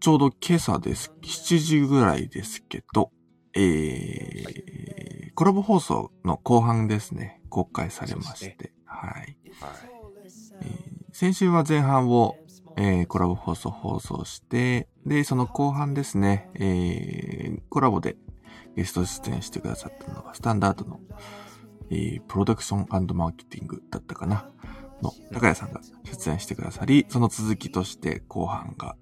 ちょうど今朝です。7時ぐらいですけど、えーコラボ放送の後半ですね、公開されまして、はい。はい。えー先週は前半を、えーコラボ放送放送して、で、その後半ですね、えーコラボでゲスト出演してくださったのが、スタンダードの、えープロダクションマーケティングだったかなの、高谷さんが出演してくださり、その続きとして後半が、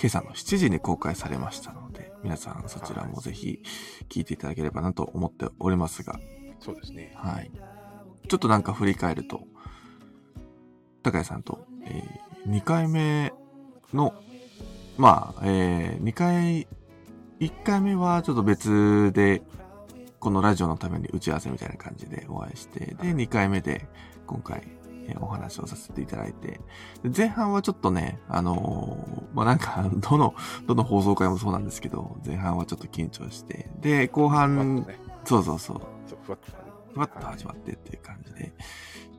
今朝の7時に公開されましたので、皆さんそちらもぜひ聞いていただければなと思っておりますが、そうですね。はい。ちょっとなんか振り返ると、高谷さんと、え2回目の、まあ、え2回、1回目はちょっと別で、このラジオのために打ち合わせみたいな感じでお会いして、で、2回目で今回、えーお話をさせていただいて、で前半はちょっとね、あのーまあ、なんか、どの、どの放送回もそうなんですけど、前半はちょっと緊張して、で、後半と、ね。そうそうそう、ふわっとね。ふわっと始まってっていう感じで、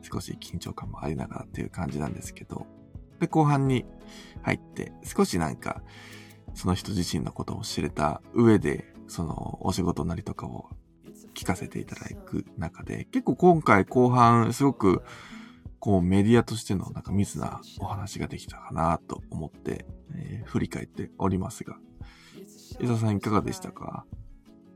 少し緊張感もありながらっていう感じなんですけど、で、後半に入って、少しなんか、その人自身のことを知れた上で、そのお仕事なりとかを聞かせていただく中で、結構今回後半、すごく、こうメディアとしてのなんか密なお話ができたかなと思って、えー振り返っておりますが、伊沢さんいかがでしたか？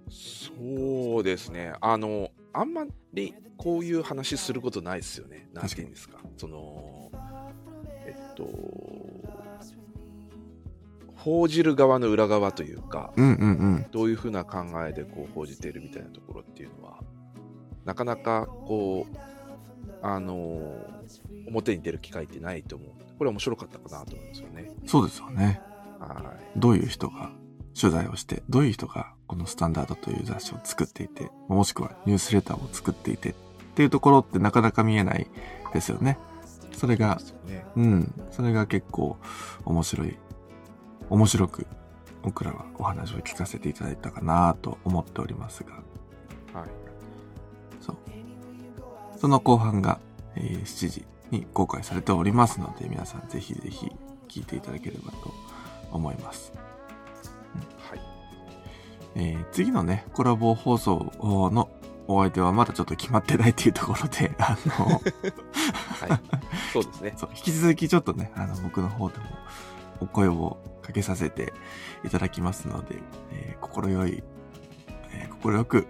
そうですね。あの、あんまりこういう話することないですよね。なんていうんですか。その、えっと、報じる側の裏側というか、うんうんうん。どういうふうな考えでこう報じているみたいなところっていうのは、なかなかこう、あの表に出る機会ってないと思う。これ面白かったかなと思うんですよね。そうですよね。はい。どういう人が取材をして、どういう人がこのスタンダードという雑誌を作っていて、もしくはニュースレターを作っていてっていうところってなかなか見えないですよね。それがね。うん、それが結構面白い、面白く僕らはお話を聞かせていただいたかなと思っておりますが、その後半が、えー7時に公開されておりますので、皆さんぜひぜひ聞いていただければと思います。はい。えー次のね、コラボ放送のお相手はまだちょっと決まってないっていうところで、あの、はい。そうですね。そう引き続きちょっとね、あの、僕の方でもお声をかけさせていただきますので、えー心よい、えー心よく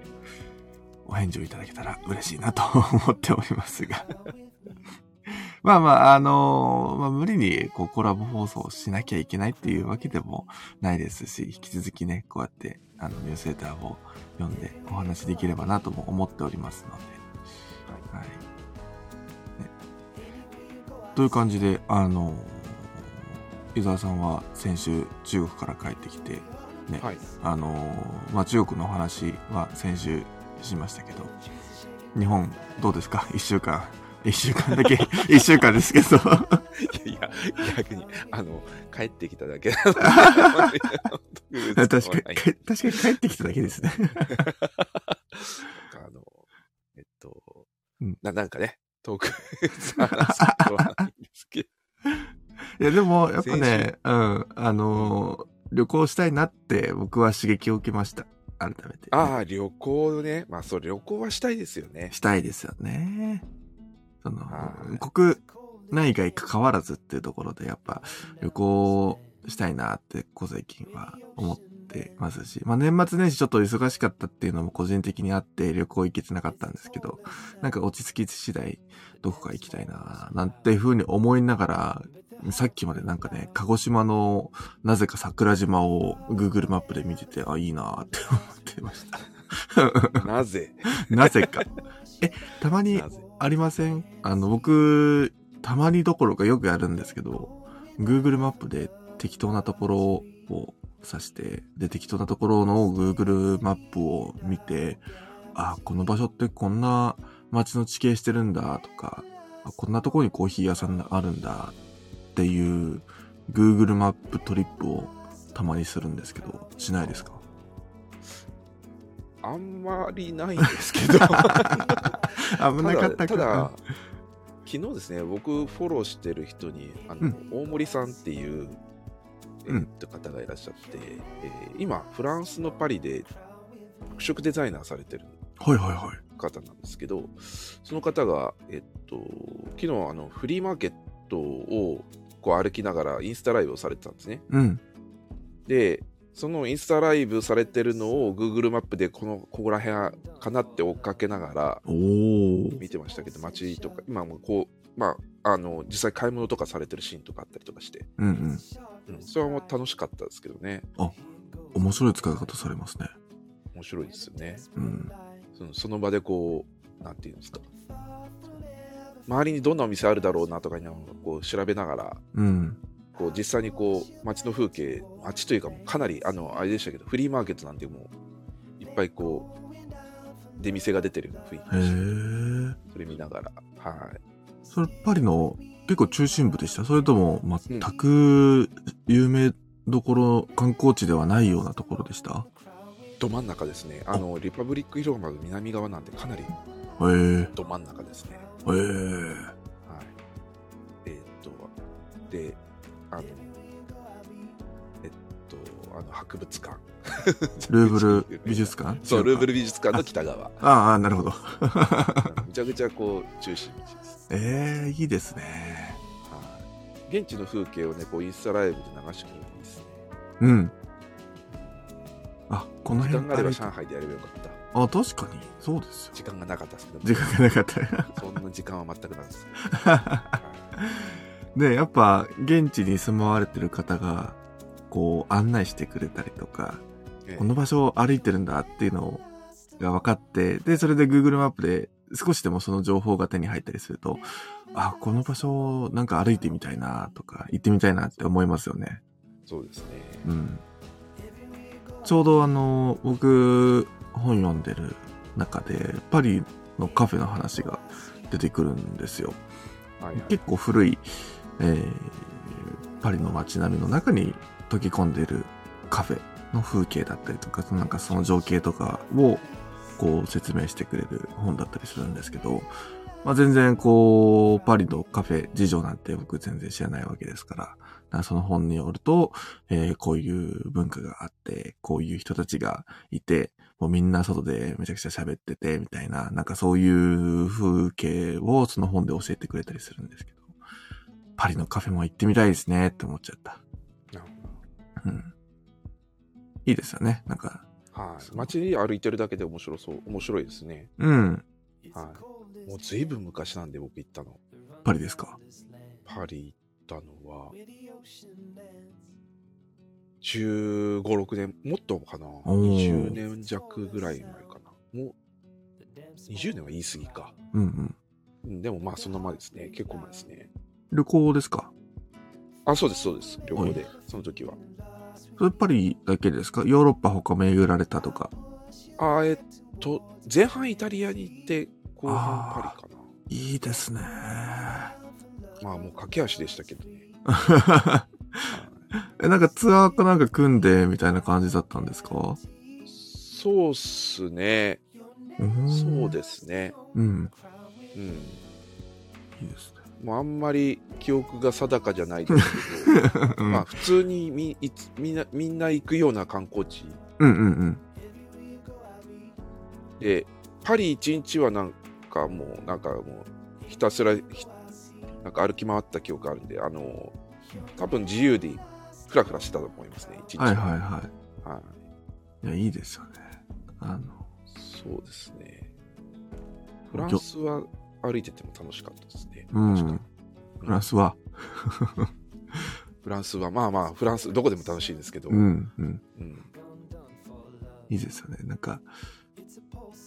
お返事をいただけたら嬉しいなと思っておりますが。まあまあ、あのまあ無理にこうコラボ放送をしなきゃいけないっていうわけでもないですし、引き続きね、こうやってあのニュースレターを読んでお話できればなとも思っておりますので、はい。ね、という感じで、あの伊沢さんは先週中国から帰ってきて、ね、はい。あのまあ、中国のお話は先週しましたけど、日本どうですか？一週間。一週間だけ、一週間ですけど。いやいや、逆に、あの、帰ってきただけなので 確かに、確かに帰ってきただけですね。あの、えっと、うんななんかね、トーク話すことはないんですけど、いや、でも、やっぱね、うん、あの旅行したいなって僕は刺激を受けました。改めて、ああ、旅行ね。まあ、そう、旅行はしたいですよね。したいですよね。そのはい、国内外関わらずっていうところで、やっぱ旅行したいなって、小最近は思ってますし、まあ年末年始ちょっと忙しかったっていうのも個人的にあって旅行行けてなかったんですけど、なんか落ち着き次第どこか行きたいななんていうふうに思いながら、さっきまでなんかね、鹿児島のなぜか桜島を Google マップで見てて、あ、いいなって思ってました。なぜ？なぜか。え、たまにありません？あの、僕、たまにどころかよくやるんですけど、Google マップで適当なところを指して、で、適当なところの Google マップを見て、あ、この場所ってこんな街の地形してるんだとか、あこんなところにコーヒー屋さんがあるんだっていう Google マップトリップをたまにするんですけど、しないですか？あんまりないんですけど。危なかったかただ、昨日ですね、僕フォローしてる人に、あの、大森さんっていう、えーっと方がいらっしゃって、えー今、フランスのパリで服飾デザイナーされてるはいはいはい。方なんですけど、その方が、えっと、昨日あのフリーマーケットをこう歩きながらインスタライブをされてたんですね。うん。で、そのインスタライブされてるのを Google マップでこのここら辺かなって追っかけながら。見てましたけど、街とか、今もこう、まあ、あの、実際買い物とかされてるシーンとかあったりとかして、うんうん。うん、それはもう楽しかったですけどね。面白い使い方されますね。面白いですよね。うん。そのその場でこう、なんていうんですか。周りにどんなお店あるだろうなとかにこう調べながら、うん。こう実際にこう街の風景、街というかもうかなりあのあれでしたけど、フリーマーケットなんでもういっぱいこう出店が出てるような雰囲気。それ見ながら、はい。それパリの結構中心部でした？それとも全く有名どころ、観光地ではないようなところでした？ど真ん中ですね。あのリパブリック広場の南側なんでかなり。ど真ん中ですね。へえ。はい。えーっと、で、あの、えっと、あの博物館。ルーブル美術館？そう、ルーブル。ル美術館の北側。ああ、なるほど。むちゃくちゃこう中心地です。ええいいですね。はい。現地の風景をね、こうインスタライブで流してくれるんですね。うん。あ、この時辺間があれば上海でやればよかった。あ、確かに。そうですよ。時間がなかったですけど、時間がなかった。そんな時間は全くないです。で、やっぱ、現地に住まわれてる方が、こう、案内してくれたりとか、ええこの場所を歩いてるんだっていうのが分かって、で、それで Google マップで少しでもその情報が手に入ったりすると、あ、この場所なんか歩いてみたいなとか、行ってみたいなって思いますよね。そうですね。うん。ちょうどあの、僕、本読んでる中で、パリのカフェの話が出てくるんですよ。はいはい。結構古い、えーパリの街並みの中に溶け込んでいるカフェの風景だったりとか、なんかその情景とかをこう説明してくれる本だったりするんですけど、まあ、全然こう、パリのカフェ事情なんて僕全然知らないわけですから、だからその本によると、えーこういう文化があって、こういう人たちがいて、もうみんな外でめちゃくちゃ喋ってて、みたいな、なんかそういう風景をその本で教えてくれたりするんですけど、パリのカフェも行ってみたいですねって思っちゃった。なるうん。いいですよね。なんか、ほどはい。街歩いてるだけで面白そう。面白いですね。うん。はい。もうずいぶん昔なんで僕行ったの。パリですか？パリ行ったのは、15、6年、もっとかな。おー20年弱ぐらい前かな。もう、20年は言い過ぎか。うんうん。うんでもまあその前ですね。結構前ですね。旅行ですか？あ、そうです、そうです。旅行はで、その時は。それパリだけですか？ヨーロッパ他巡られたとか。あ、えっと、前半イタリアに行って、後半パリかな。いいですね。まあもう駆け足でしたけどね。え、なんかツアーかなんか組んでみたいな感じだったんですか？そうっすね。そうですね。うん。うん。いいですね。もうあんまり記憶が定かじゃないですけど、うんまあ普通にみいつみんなみんな行くような観光地うんうんうん。で、パリ一日はなんかもう、なんかもう、ひたすらひなんか歩き回った記憶あるんで、あの、多分自由でふらふらしてたと思いますね、一日はいはいはい。はいいや、いいですよね。あの、そうですね。フランスは歩いてても楽しかったですね。うんフランスは。フランスは、まあまあ、フランス、どこでも楽しいんですけど、うんうん。うんいいですよね。なんか、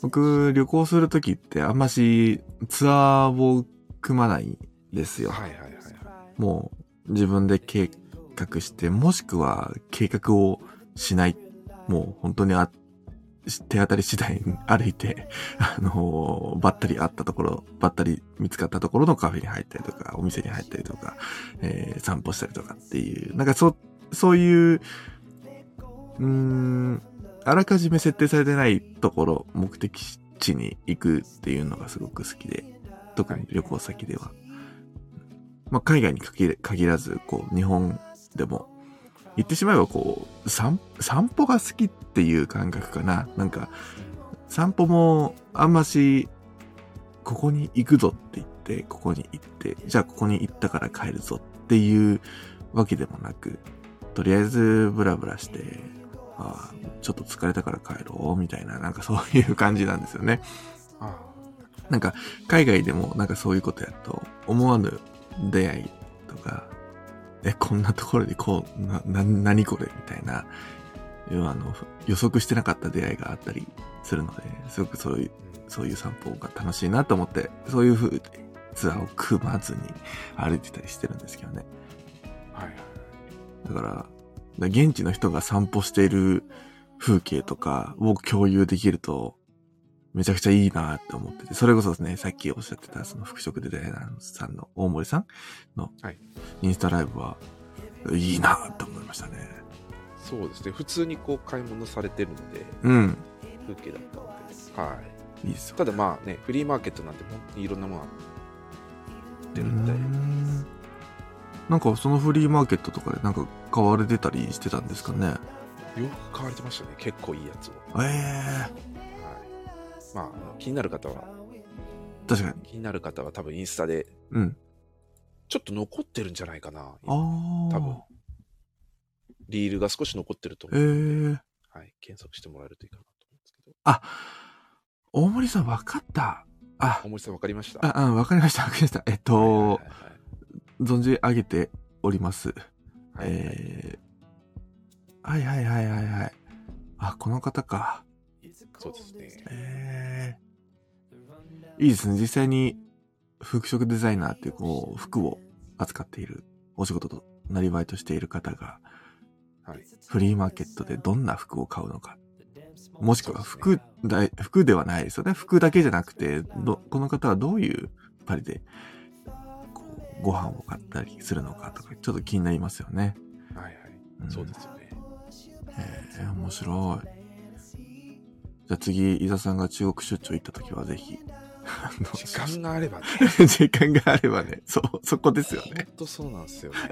僕、旅行するときってあんましツアーを組まないんですよ。はいはいはいはい。もう自分で計画して、もしくは計画をしない。もう本当にあ手当たり次第に歩いて、あのーばったり会ったところ、ばったり見つかったところのカフェに入ったりとか、お店に入ったりとか、えー散歩したりとかっていう、なんかそ、そういう、うん、あらかじめ設定されてないところ、目的地に行くっていうのがすごく好きで、特に旅行先では。まあ、海外に限らず、こう、日本でも、言ってしまえばこう、散散歩が好きっていう感覚かな。なんか、散歩もあんまし、ここに行くぞって言って、ここに行って、じゃあここに行ったから帰るぞっていうわけでもなく、とりあえずブラブラして、ああちょっと疲れたから帰ろうみたいな、なんかそういう感じなんですよね。あなんか、海外でもなんかそういうことやると、思わぬ出会いとか、え、こんなところにこう、な、な、何これみたいな、あの、予測してなかった出会いがあったりするので、すごくそういう、そういう散歩が楽しいなと思って、そういう風でツアーを組まずに 歩いてたりしてるんですけどね。はいだから現地の人が散歩している風景とかを共有できると、めちゃくちゃいいなって思ってて、それこそですね、さっきおっしゃってた、その服飾デザイナーさんの大森さんのはいインスタライブは、いいなって思いましたね。そうですね。普通にこう買い物されてるので、うん。風景だったわけです。はい。いいですよ。ただまあね、フリーマーケットなんて本当にいろんなものが出るみたいなんかそのフリーマーケットとかでなんか買われてたりしてたんですかね。洋服買われてましたね。結構いいやつを。ええはい。まあ気になる方は、確かに。気になる方は多分インスタで、うん。ちょっと残ってるんじゃないかな。ああ。多分リールが少し残ってるとえ思う。えはい。検索してもらえるといいかなと思うんですけど。あ、大森さん分かった。あ大、森さんわかりました？あ、あ、わかりました、わかりました。えっと、はいはいはい存じ上げております。はいえー、はいはいはいはいはい。あ、この方か。そうですね。えー、いいですね。実際に服飾デザイナーっていうこう、服を扱っているお仕事と、なりわいとしている方が、はい。フリーマーケットでどんな服を買うのか。もしくは服だ、服ではないですよね。服だけじゃなくて、ど、この方はどういうパリで、こう、ご飯を買ったりするのかとか、ちょっと気になりますよね。はいはい。うんそうですよね。へえ、面白い。じゃあ次、伊沢さんが中国出張行った時はぜひ、時間があればね。時間があればね、そう、そこですよね。本当そうなんですよね。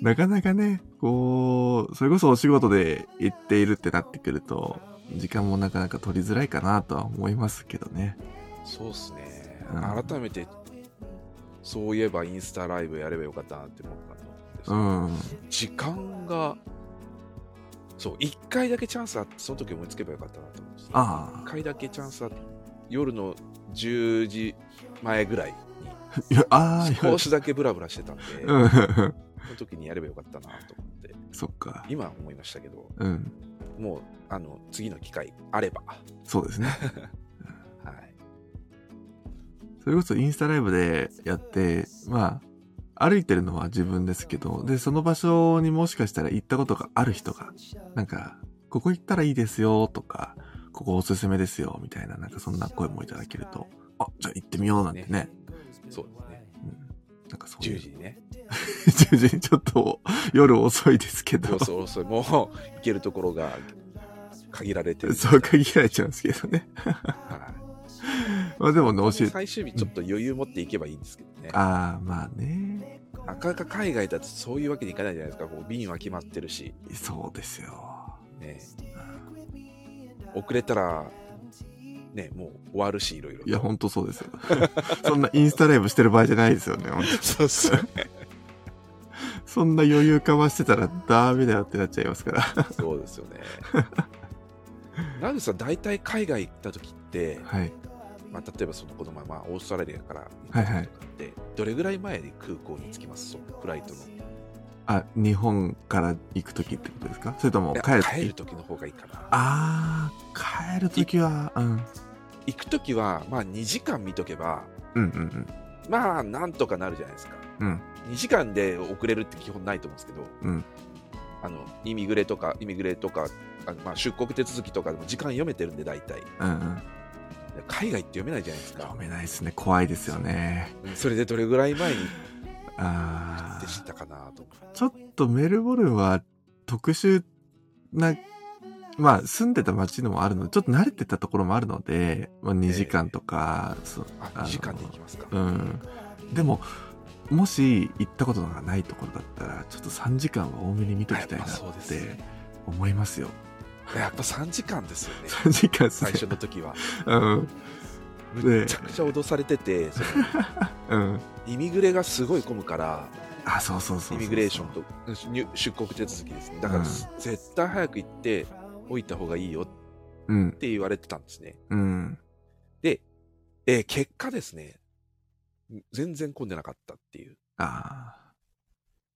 なかなかね、こう、それこそお仕事で行っているってなってくると、時間もなかなか取りづらいかなとは思いますけどね。そうっすね。うん改めて、そういえばインスタライブやればよかったなって思ったんですうよん。時間が、そう、一回だけチャンスあって、その時思いつけばよかったなと思うんですよ。あ一回だけチャンスあって、夜の10時前ぐらいに、あ。いや、あ少しだけブラブラしてたんで、うん。その時にやればよかったなと思って、そっか。今思いましたけど、うん。もう、あの、次の機会あれば、そうですね。はい。それこそインスタライブでやって、まあ、歩いてるのは自分ですけど、で、その場所にもしかしたら行ったことがある人が、なんか、ここ行ったらいいですよとか、ここおすすめですよみたいな、なんかそんな声もいただけると、あ、じゃあ行ってみようなんてね。そうですね。うん、なんかそういう10時にね。10時にちょっと夜遅いですけどそう、そうそう、もう行けるところが限られてる。そう限られちゃうんですけどね。はいまあでもね、教えて、最終日ちょっと余裕持っていけばいいんですけどね。ああ、まあね。なかなか海外だとそういうわけにいかないじゃないですか。こう便は決まってるし、そうですよ。ね、遅れたら、ね、もう終わるし、いろいろと。いや、ほんとそうですよ。そんなインスタライブしてる場合じゃないですよね。そうそう。そんな余裕かましてたらダメだよってなっちゃいますから。そうですよね。ナグさん、大体海外行った時って、はい。まあ、例えばそのこの前、まあ、オーストラリアから行はいはいった時とかって、どれぐらい前に空港に着きます？そうフライトの。あ、日本から行くときってことですか？それとも帰ると帰るき時の方がいいかな。あー、帰るときは、うん。行く時は、まあ、2時間見とけば、うんうんまあ、なんとかなるじゃないですか。うん。うん。2時間で遅れるって基本ないと思うんですけど、うんあのイミグレとか、イミグレとか、あのまあ、出国手続きとかでも時間読めてるんで、大体。うんうん。海外って読めないじゃないですか読。めないですね。怖いですよね。うんそれでどれぐらい前にあーでたかなと。ちょっとメルボルンは特殊な、まあ住んでた街のもあるので、ちょっと慣れてたところもあるので、まあ2時間とか、そうあ、あの2時間で行きますか。うん。でも、もし行ったことがないところだったら、ちょっと3時間は多めに見ときたいなやって思いますよ。やっぱ3時間ですよね。3時間最初の時は。うん。むちゃくちゃ脅されてて、うん。イミグレがすごい混むから、あ、そうそうそうそう。イミグレーションと入出国手続きですね。だから、うん絶対早く行っておいた方がいいよっうん。て言われてたんですね。うん。えー結果ですね、全然混んでなかったっていう。ああ。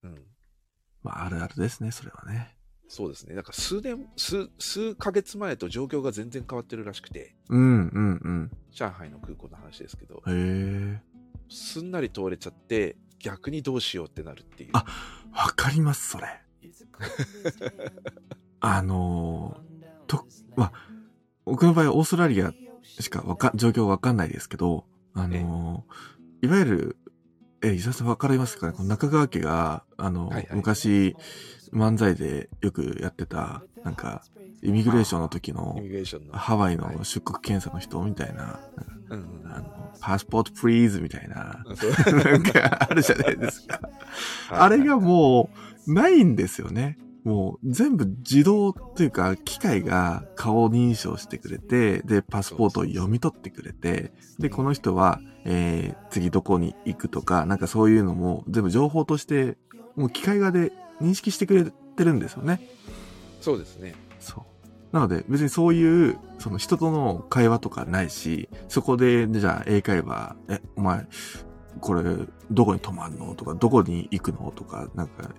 うん、まあ、あるあるですね、それはね。そうですね。だから数年、数、数ヶ月前と状況が全然変わってるらしくて、うん、うん、上海の空港の話ですけど、うん。へえ。すんなり通れちゃって、逆にどうしようってなるっていう。あわかります、それ。あのーと、まあ、僕の場合はオーストラリアしかわか、状況わかんないですけど、あのーいわゆる、え、伊沢さんわかりますかね？この中川家が、あの、はいはい昔、漫才でよくやってた、なんか、イミグレーションの時の。ハワイの出国検査の人みたいな、あの、パスポートプリーズみたいな、なんかあるじゃないですか。あれがもう、ないんですよね。もう、全部自動というか、機械が顔認証してくれて、で、パスポートを読み取ってくれて、で、この人は、えー、次どこに行くとか、なんかそういうのも、全部情報として、もう機械側で認識してくれてるんですよね。そうですね。そう。なので、別にそういう、その人との会話とかないし、そこで、じゃあ、英会話、え、お前、これ、どこに泊まんの？とか、どこに行くの？とか、なんか、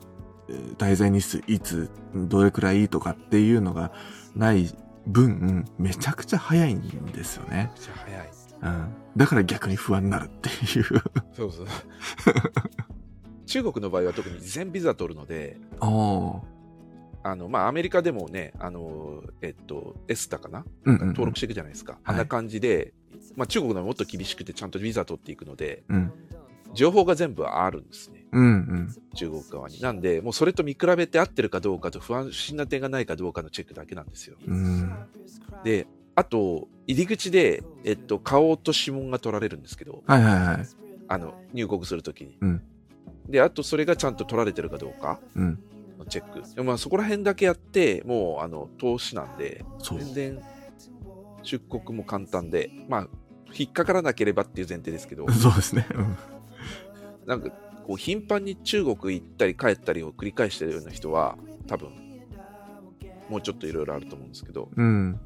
えー滞在日数、いつ、どれくらい？とかっていうのがない分、めちゃくちゃ早いんですよね。めっちゃ早い。うん。だから逆に不安になるっていう。そうそう。中国の場合は特に事前ビザ取るので。あの、まあ、アメリカでもね、あの、えっと、エスタかな？うんうんうん登録していくじゃないですか。あんな感じで、まあ、中国のはもっと厳しくてちゃんとビザ取っていくので、うん。情報が全部あるんですね。うんうん。中国側に。なんで、もうそれと見比べて合ってるかどうかと不安、不審な点がないかどうかのチェックだけなんですよ。うん。で、あと、入り口で、えっと、顔と指紋が取られるんですけど、はいはいはい。あの、入国するときに。うんで、あと、それがちゃんと取られてるかどうかうん。のチェック。まあ、そこら辺だけやって、もう、あの、投資なんで。全然、出国も簡単で、まあ、引っかからなければっていう前提ですけど、そうですね。うん。なんか、こう、頻繁に中国行ったり帰ったりを繰り返してるような人は、多分、もうちょっといろいろあると思うんですけど、うん。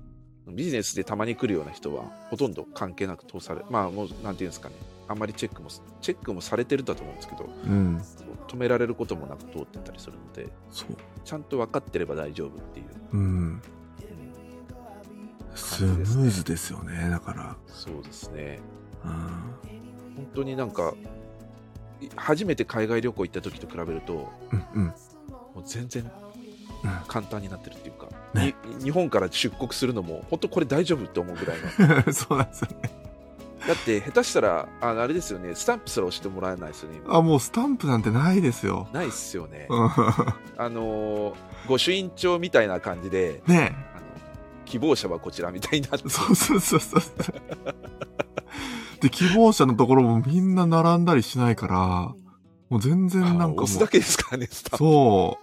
ビジネスでたまに来るような人は、ほとんど関係なく通され、まあ、もう、なんていうんですかね、あんまりチェックも、チェックもされてるんだと思うんですけど、うん。止められることもなく通ってたりするので。ちゃんと分かってれば大丈夫っていう。うん。スムーズですよね。だから。そうですね。うん。本当になんか、い初めて海外旅行行った時と比べると、うんうん。もう全然うん簡単になってるっていうか、ねに日本から出国するのも、本当これ大丈夫って思うぐらいの。そうなんですよね。だって、下手したら、ああれですよね、スタンプすら押してもらえないですよね。今あ、もうスタンプなんてないですよ。ないっすよね。うんあのー御朱印帳みたいな感じで、ね希望者はこちらみたいになってえ。そうそうそうそう。で、希望者のところもみんな並んだりしないから、もう全然なんかもう押すだ、けですからね、スタンプ。そ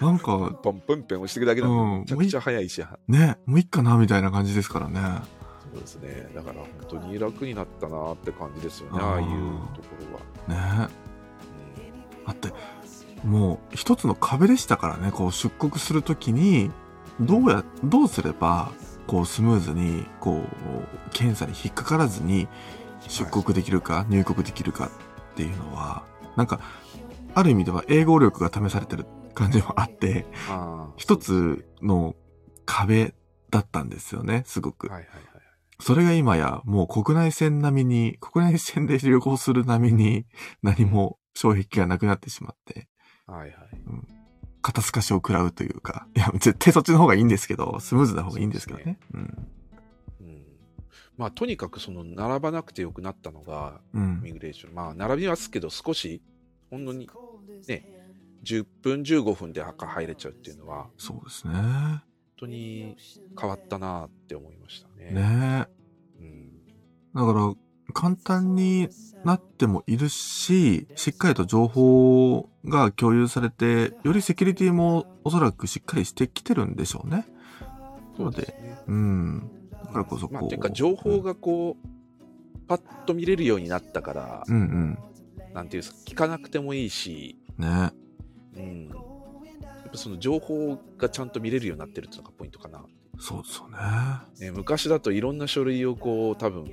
う、なんか、ポンポンペン押していくだけなんで、うんめちゃくちゃ早いし、ね、もういっかなみたいな感じですからね。そうですね。だから本当に楽になったなって感じですよね、あーああいうところは。ねだって、もう一つの壁でしたからね、こう出国するときに、どうや、どうすれば、こうスムーズに、こう、検査に引っかからずに出国できるか、入国できるかっていうのは、なんか、ある意味では英語力が試されてる感じもあって、あ一つの壁だったんですよね、すごくはいはい。それが今やもう国内線並みに、国内線で旅行する並みに何も障壁がなくなってしまって、はいはい。肩透かしを食らうというか、いや、絶対そっちの方がいいんですけど、スムーズな方がいいんですけどね。うん。うん、まあとにかくその並ばなくてよくなったのが、うイん。ミグレーション。まあ並びますけど少し、ほんのにね、10分15分で墓入れちゃうっていうのは、そうですね。本当に変わったなって思いましたね。ねうん、だから、簡単になってもいるし、しっかりと情報が共有されて、よりセキュリティもおそらくしっかりしてきてるんでしょうね。そうで。うん。だからこそこう。まあ、ていうか、情報がこう、パッと見れるようになったから、うんうん。なんていう聞かなくてもいいし、ね。うん。その情報がちゃんと見れるようになってるっていうのがポイントかな。そうですよね。ね、昔だといろんな書類をこう、多分、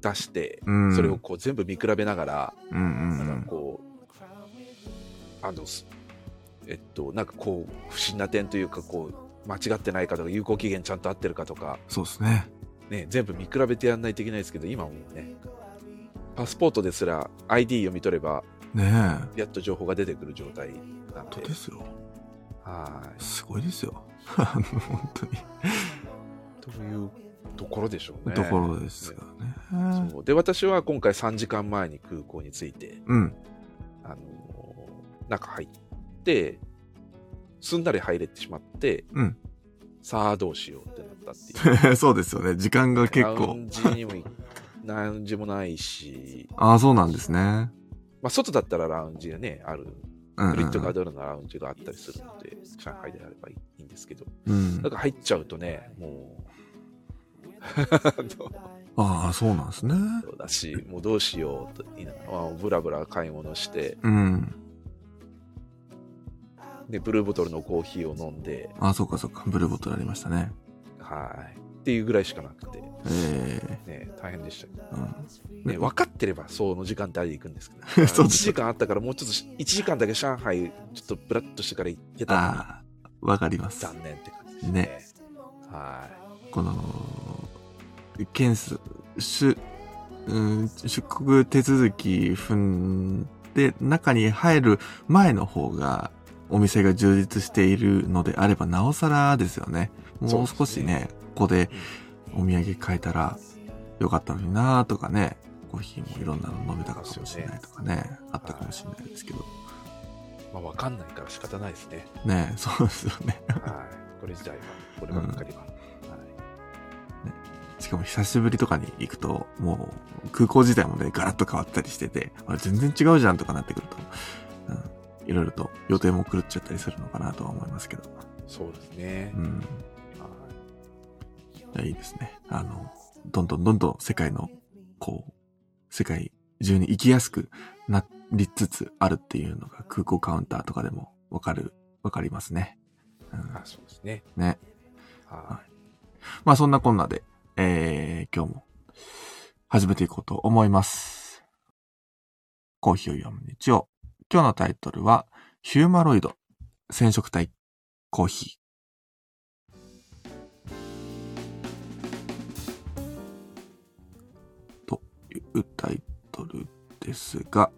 出して、うん。それをこう全部見比べながら、うんうんうなんんかこう、あの、すえっと、なんかこう、不審な点というか、こう、間違ってないかとか、有効期限ちゃんと合ってるかとか、そうですね。ね、全部見比べてやんないといけないですけど、今もうね、パスポートですら ID 読み取れば、ねえ。やっと情報が出てくる状態なんで本当で、すよ。はい。すごいですよ。あ の本当に。というところでしょうね。ところですがね。そうで、私は今回3時間前に空港に着いて、うん。あのー中入って、すんなり入れてしまって、うんさあどうしようってなったっていう。そうですよね。時間が結ラウ構。ンジにもい、ラウンジもないし、ああ、そうなんですね。まあ、外だったらラウンジがね、ある、うん、クリットガードルのラウンジがあったりするので、上海であればいいんですけど、うんだ。から入っちゃうとね、もう、ああ、そうなんですね。そうだし、もうどうしようと言いながら、まあ、ブラブラ買い物して、うん。で、ブルーボトルのコーヒーを飲んで、ああ、そうかそうか。ブルーボトルありましたね。はい。っていうぐらいしかなくて、えね、大変でしたうん。ね、分かってればその時間帯で行くんですけど、そう1です。時間あったからもうちょっと1時間だけ上海ちょっとブラッとしてから行ってた。ああ、わかります。残念って感じですね。ね。はこの、検査、出、うん、出国手続き踏んで、中に入る前の方が、お店が充実しているのであれば、なおさらですよね。もう少しね、ここでお土産買えたらよかったのになとかね、コーヒーもいろんなの飲めたかもしれないとかね、あったかもしれないですけど。い。まあ分かんないから仕方ないですね。ねそうですよね。はい。これ自体は、こればっかりは。はいしかも久しぶりとかに行くと、もう空港自体もね、ガラッと変わったりしてて、あれ全然違うじゃんとかなってくると、うん、いろいろと予定も狂っちゃったりするのかなとは思いますけど。そうですねう。ん。はいいですね。あの、どんどんどんどん世界の、こう、世界中に行きやすくなりつつあるっていうのが空港カウンターとかでもわかる、わかりますね。うんあそうですね。ね。はまあそんなこんなで、えー、今日も始めていこうと思います。コーヒーを読む日曜。今日のタイトルは、ヒューマロイド、染色体、コーヒー。タイトルですが、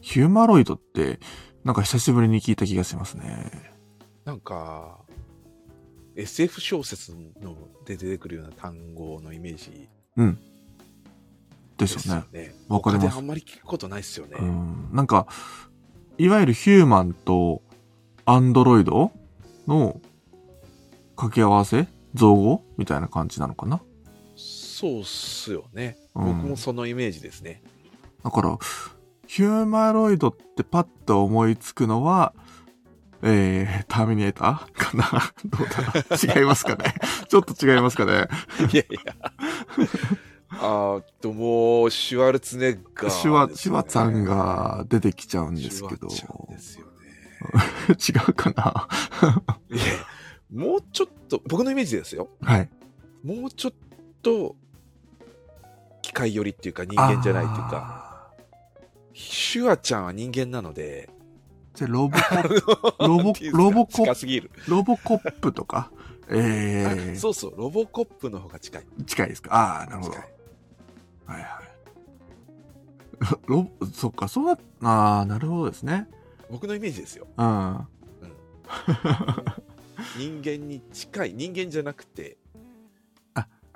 ヒューマロイドって、なんか久しぶりに聞いた気がしますね。い。なんか、SF 小説ので出てくるような単語のイメージでですすよね。よね。わかりますあんまり聞くことないですよね。うん、なんか、いわゆるヒューマンとアンドロイドの掛け合わせ造語みたいな感じなのかなそうっすよね。うん僕もそのイメージですね。だから、ヒューマロイドってパッと思いつくのは、えー、ターミネーターかな？どうだ？違いますかね？ちょっと違いますかね？いやいや。あと、もう、シュワルツェネッガー、シュワ、シュワさんが出てきちゃうんですけど。シュワですよね。違うかな？いやもうちょっと、僕のイメージですよ。はい。もうちょっと、機械寄りっていうか人間じゃないっていうか、か。シュワちゃんは人間なので、じゃあロボコ、ロボロボコ近すぎる。ロボコップとか、えあそうそう、ロボコップの方が近い。ー、近いですか？ああ、なるほど。近はいいはい。ロボ、そっか、そうだ、ああ、なるほどですね。僕のイメージですよ。うん。人間に近い、人間じゃなくて、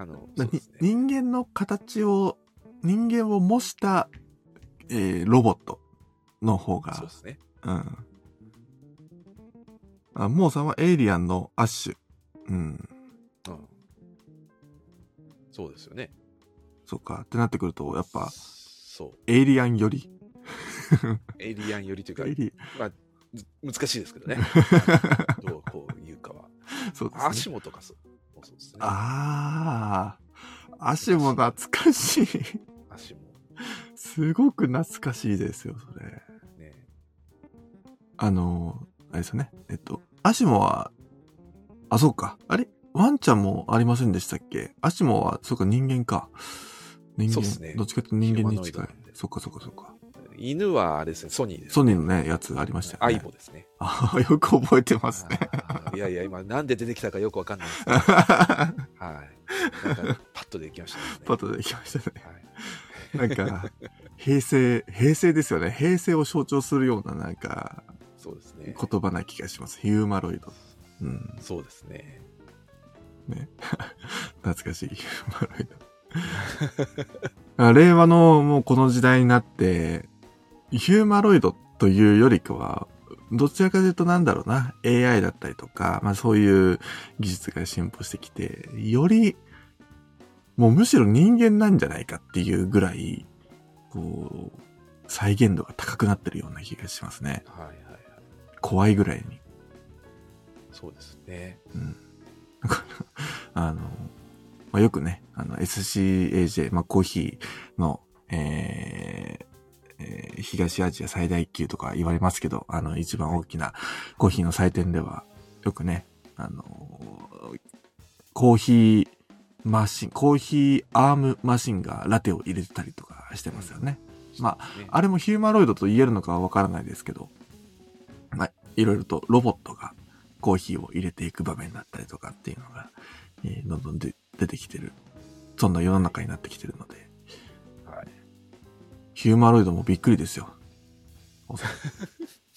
あ、あの、ね。人間の形を、人間を模した、えー、ロボットの方がそう、ですね。うん。あ、モーさんはエイリアンのアッシュ。うん。うん。そうですよね。そっか。ってなってくると、やっぱ、そう。エイリアンより？エイリアン寄りというかまあ、ず難しいですけどね。どうこう言うかは。そうですね。足元かそう。そうですね。ああ、足も懐かしい。足も。すごく懐かしいですよ、それ。ね。あの、あれですよね。えっと、アシモは、あ、そうか。あれ？ワンちゃんもありませんでしたっけ？アシモは、そうか、人間か。人間、そうっすねどっちかというと人間に近いそっかそっかそっか。犬はあれですね、ソニーです、ソニーのね、やつありましたよアね。イボですね。あよく覚えてますね。いやいや、今、なんで出てきたかよくわかんないですけど、はい。なんか、パッとできましたね。パッとできましたね。はい。なんか、平成、平成ですよね。平成を象徴するような、なんか、そうですね。言葉な気がします。ヒューマロイド。うん。そうですね。ね。懐かしいヒューマロイド。あ令和のもうこの時代になって、ヒューマロイドというよりかは、どちらかというとなんだろうな、AI だったりとか、まあそういう技術が進歩してきて、より、もうむしろ人間なんじゃないかっていうぐらい、こう、再現度が高くなってるような気がしますね。はいはいはい。怖いぐらいに。そうですね。うん。あの、まあ、よくね、あの、SCAJ、まあ、コーヒーの、えーえー東アジア最大級とか言われますけど、あの、一番大きなコーヒーの祭典では、よくね、あの、コーヒーマシン、コーヒーアームマシンがラテを入れてたりとかしてますよね。まああれもヒューマロイドと言えるのかはわからないですけど、まあ、いろいろとロボットがコーヒーを入れていく場面だったりとかっていうのが、えーどんどんで出てきてる。そんな世の中になってきてるので、はい。ヒューマロイドもびっくりですよ。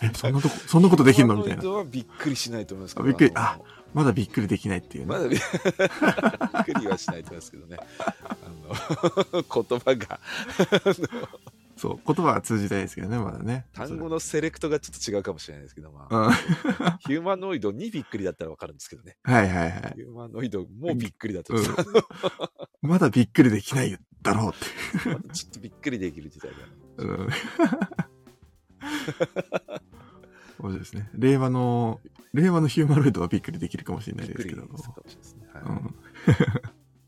え、そんなとこ、そんなことできるの？みたいなヒュー。マノイドはびっくりしないと思いますけど。あびっくりのあまだびっくりできないっていうね。まだびびっくりはしないと思いますけどね。あの言葉が、そう、言葉は通じないですけどね、まだね。単語のセレクトがちょっと違うかもしれないですけど、まあ、うん。ヒューマノイドにびっくりだったらわかるんですけどね。はいはいはい。ヒューマノイドもびっくりだと、うんまだびっくりできないだろうって。ちょっとびっくりできる時代だな。うん。そうですね。令和の、令和のヒューマロイドはびっくりできるかもしれないですけど。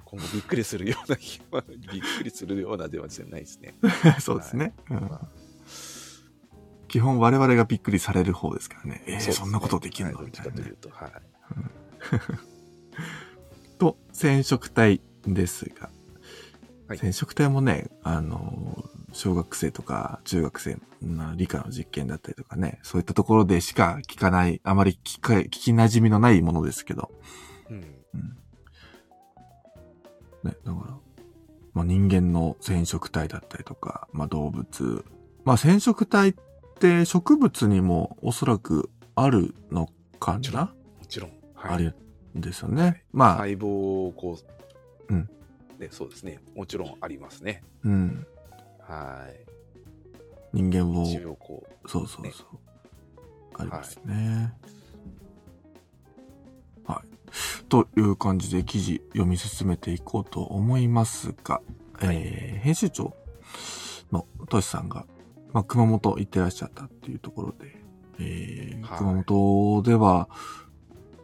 今後びっくりするようなヒューマノイド、びっくりするようなではないですね。そうですね。うんまあ基本我々がびっくりされる方ですからね。えーそねそんなことできるの？はいみたいなねという。と、はい。と、染色体ですが、はい染色体もね、あの、小学生とか中学生の理科の実験だったりとかね、そういったところでしか聞かない、あまり聞か聞き馴染みのないものですけど、うん。うん。ね、だから、まあ、人間の染色体だったりとか、まあ、動物。まあ、染色体って植物にもおそらくあるのかな、もちろん。はいあるんですよね。まあ、細胞をこう、うんね、そうですね。もちろんありますね。うん。はい。人間を、一応こそうそうそう。ありますね。はい。という感じで記事読み進めていこうと思いますが、えー編集長のトシさんが、まあ、熊本行ってらっしゃったっていうところで、えーはい熊本では、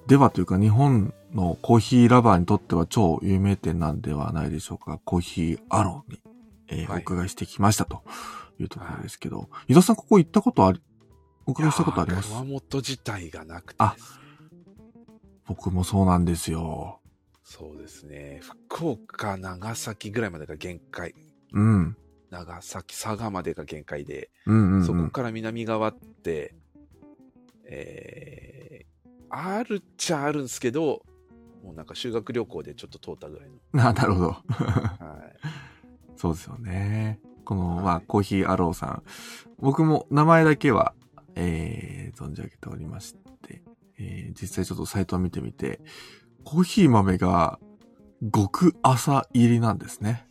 ではというか日本のコーヒーラバーにとっては超有名店なんではないでしょうか。コーヒーアローに、えーはいお伺いしてきましたというところですけど、伊沢さんここ行ったことあり、おう。伺いしたことあります？熊本自体がなくてね。僕もそうなんですよ。そうですね。福岡、長崎ぐらいまでが限界。うん。長崎、佐賀までが限界で、うんうん、うん。そこから南側って、えー、あるっちゃあるんですけど、もうなんか修学旅行でちょっと通ったぐらいの。な、なるほど。はい。そうですよね。この、はいまあ、コーヒーアローさん。僕も名前だけは、えー、存じ上げておりまして、えー、実際ちょっとサイトを見てみて、コーヒー豆が極浅入りなんですね。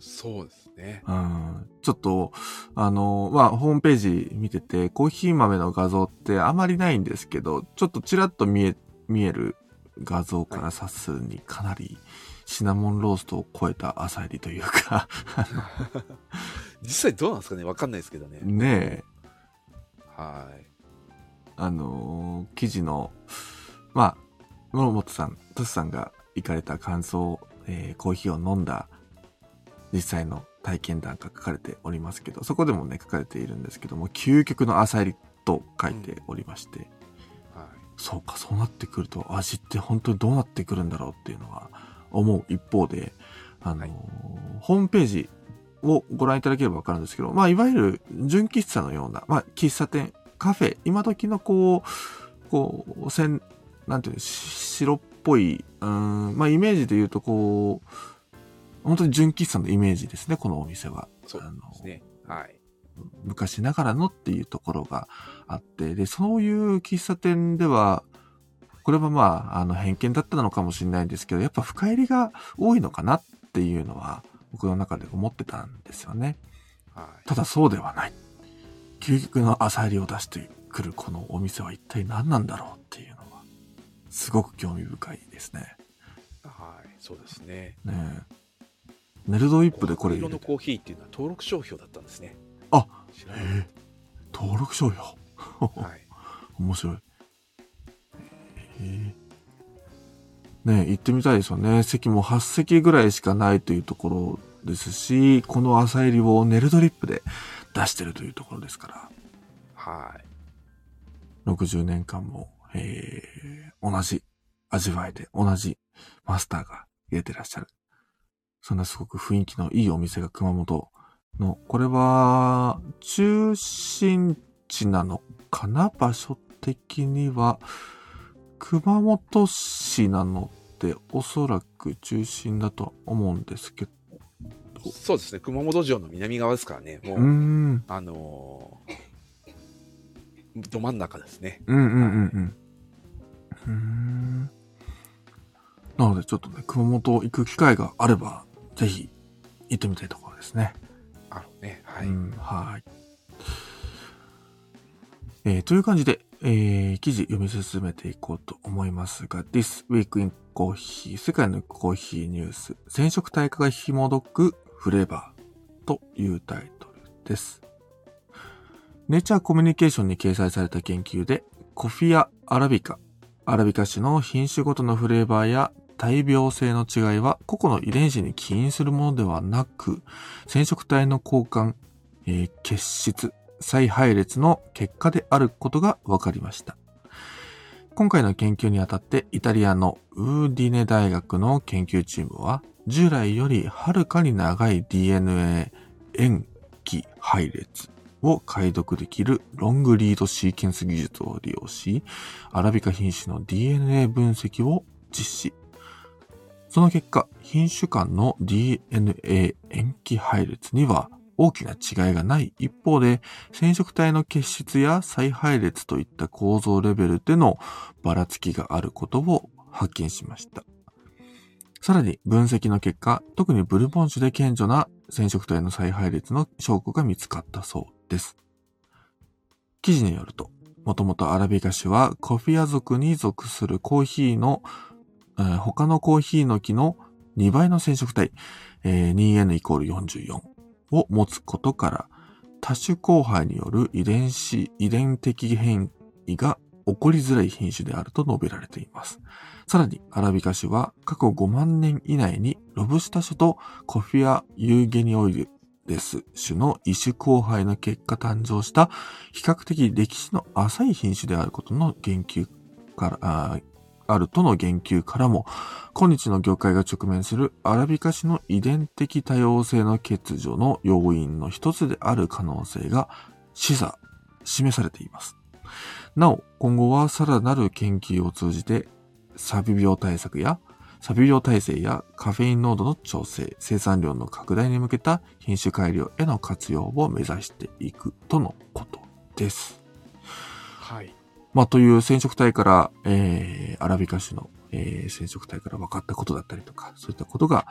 そうですね。うん。ちょっと、あの、まあ、ホームページ見てて、コーヒー豆の画像ってあまりないんですけど、ちょっとちらっと見え、見える画像から察するにかなりシナモンローストを超えた浅入りというか 実際どうなんですかね？わかんないですけどね。ねえ、はい。あのー記事の、まあ、諸本さん、トシさんが行かれた感想、えーコーヒーを飲んだ実際の体験談が書かれておりますけど、そこでもね、書かれているんですけども、究極の浅入りと書いておりまして、はい。そうか、そうなってくると味って本当にどうなってくるんだろうっていうのは思う一方で、あのーはいホームページをご覧いただければわかるんですけど、まあ、いわゆる純喫茶のような、まあ、喫茶店、カフェ、今時のこう、こう、せん、なんていうの、し白っぽい、うーん、まあ、イメージで言うとこう、本当に純喫茶のイメージですね、このお店は。そうですね。はい。昔ながらのっていうところがあって、で、そういう喫茶店では、これはまあ、あの、偏見だったのかもしれないんですけど、やっぱ深入りが多いのかなっていうのは、僕の中で思ってたんですよね。はい。ただそうではない。究極の浅入りを出してくるこのお店は一体何なんだろうっていうのは、すごく興味深いですね。はい。そうですね。ねえ。ネルドウィップでこれ入れて。色のコーヒーっていうのは登録商標だったんですね。あ知らなかっへえ登録商標。た。はい。面白い。へえねえ行ってみたいですよね。席も8席ぐらいしかないというところですし、この朝入りをネルドリップで出してるというところですから、はい。60年間も、えー同じ味わいで、同じマスターが入れてらっしゃる。そんなすごく雰囲気のいいお店が熊本の、これは、中心地なのかな場所的には、熊本市なので、おそらく中心だと思うんですけど、そうですね。熊本城の南側ですからね。もう、うあのーど真ん中ですね。うんうんうんうん。うーん。なのでちょっとね、熊本行く機会があれば、ぜひ行ってみたいところですね。あのね。はい。うん、はい。えーという感じで、えー記事読み進めていこうと思いますが、This Week in Coffee 世界のコーヒーニュース染色体化が紐解くフレーバーというタイトルです。ネイチャーコミュニケーションに掲載された研究で、コフィア・アラビカ、アラビカ種の品種ごとのフレーバーや大病性の違いは個々の遺伝子に起因するものではなく、染色体の交換、えー結質、再配列の結果であることが分かりました。今回の研究にあたってイタリアのウーディネ大学の研究チームは従来よりはるかに長い DNA 塩基配列を解読できるロングリードシーケンス技術を利用し、アラビカ品種の DNA 分析を実施。その結果、品種間の DNA 塩基配列には大きな違いがない一方で、染色体の結質や再配列といった構造レベルでのばらつきがあることを発見しました。さらに分析の結果、特にブルボン種で顕著な染色体の再配列の証拠が見つかったそうです。記事によると、もともとアラビカ種はコフィア属に属するコーヒーの、他のコーヒーの木の2倍の染色体、えー 2N イコール44を持つことから、多種交配による遺伝子、遺伝的変異が起こりづらい品種であると述べられています。さらに、アラビカ種は過去5万年以内にロブスタ種とコフィア・ユーゲニオイデス種の異種交配の結果誕生した比較的歴史の浅い品種であることの言及から、あるとの言及からも、今日の業界が直面するアラビカ種の遺伝的多様性の欠如の要因の一つである可能性が示唆、示されています。なお、今後はさらなる研究を通じて、サビ病対策や、サビ病耐性やカフェイン濃度の調整、生産量の拡大に向けた品種改良への活用を目指していくとのことです。はい。まあ、という染色体から、えー、アラビカ種の、えー、染色体から分かったことだったりとか、そういったことが、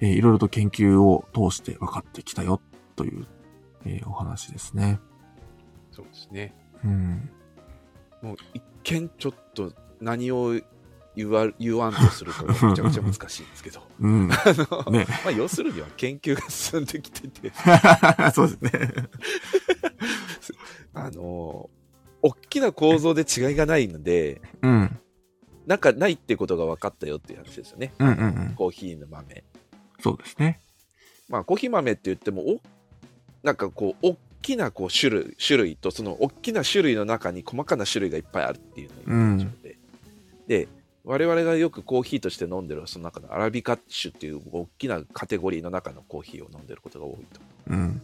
えー、いろいろと研究を通して分かってきたよ、という、えーお話ですね。そうですね。うん。もう一見ちょっと何を言わ言わんとすると めちゃくちゃ難しいんですけど、うん。あのね。まあ、要するには研究が進んできてて、そうですね。あの、大きな構造で違いがないので、うん。なんかないってことが分かったよっていう話ですよね。うんうんうん。コーヒーの豆。そうですね。まあ、コーヒー豆って言っても、おなんかこう、大きなこう種類種類と、その大きな種類の中に細かな種類がいっぱいあるっていうのがうん印象で、で、我々がよくコーヒーとして飲んでるその中のアラビカ種っていう大きなカテゴリーの中のコーヒーを飲んでることが多いと。うん。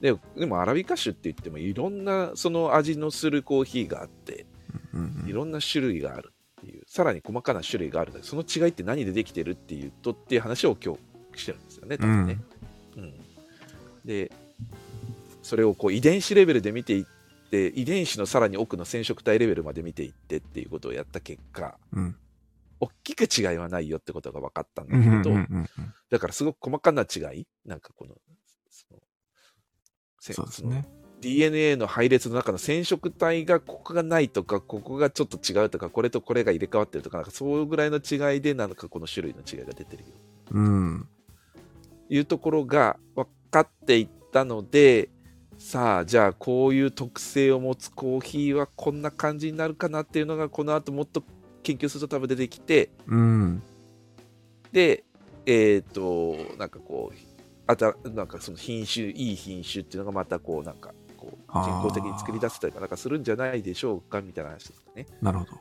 ででもアラビカ種って言ってもいろんなその味のするコーヒーがあってうんうん。いろんな種類があるっていうさらに細かな種類があるのでその違いって何でできてるっていうとっていう話を今日してるんですよね多分ね。うんでそれをこう遺伝子レベルで見ていって遺伝子のさらに奥の染色体レベルまで見ていってっていうことをやった結果うん。大きく違いはないよってことが分かったんだうんうんけど、うんうん。だからすごく細かな違いなんかこのそうですね。DNA の配列の中の染色体がここがないとかここがちょっと違うとかこれとこれが入れ替わってるとかなんかそうぐらいの違いでなんかこの種類の違いが出てるようん。いうところが分かっていったのでさあじゃあこういう特性を持つコーヒーはこんな感じになるかなっていうのがこの後もっと研究すると多分出てきてうん。でえっ、となんかこうあたなんかその品種いい品種っていうのがまたこうなんかこう人工的に作り出せたりとかなんかするんじゃないでしょうかみたいな話ですかね。なるほど。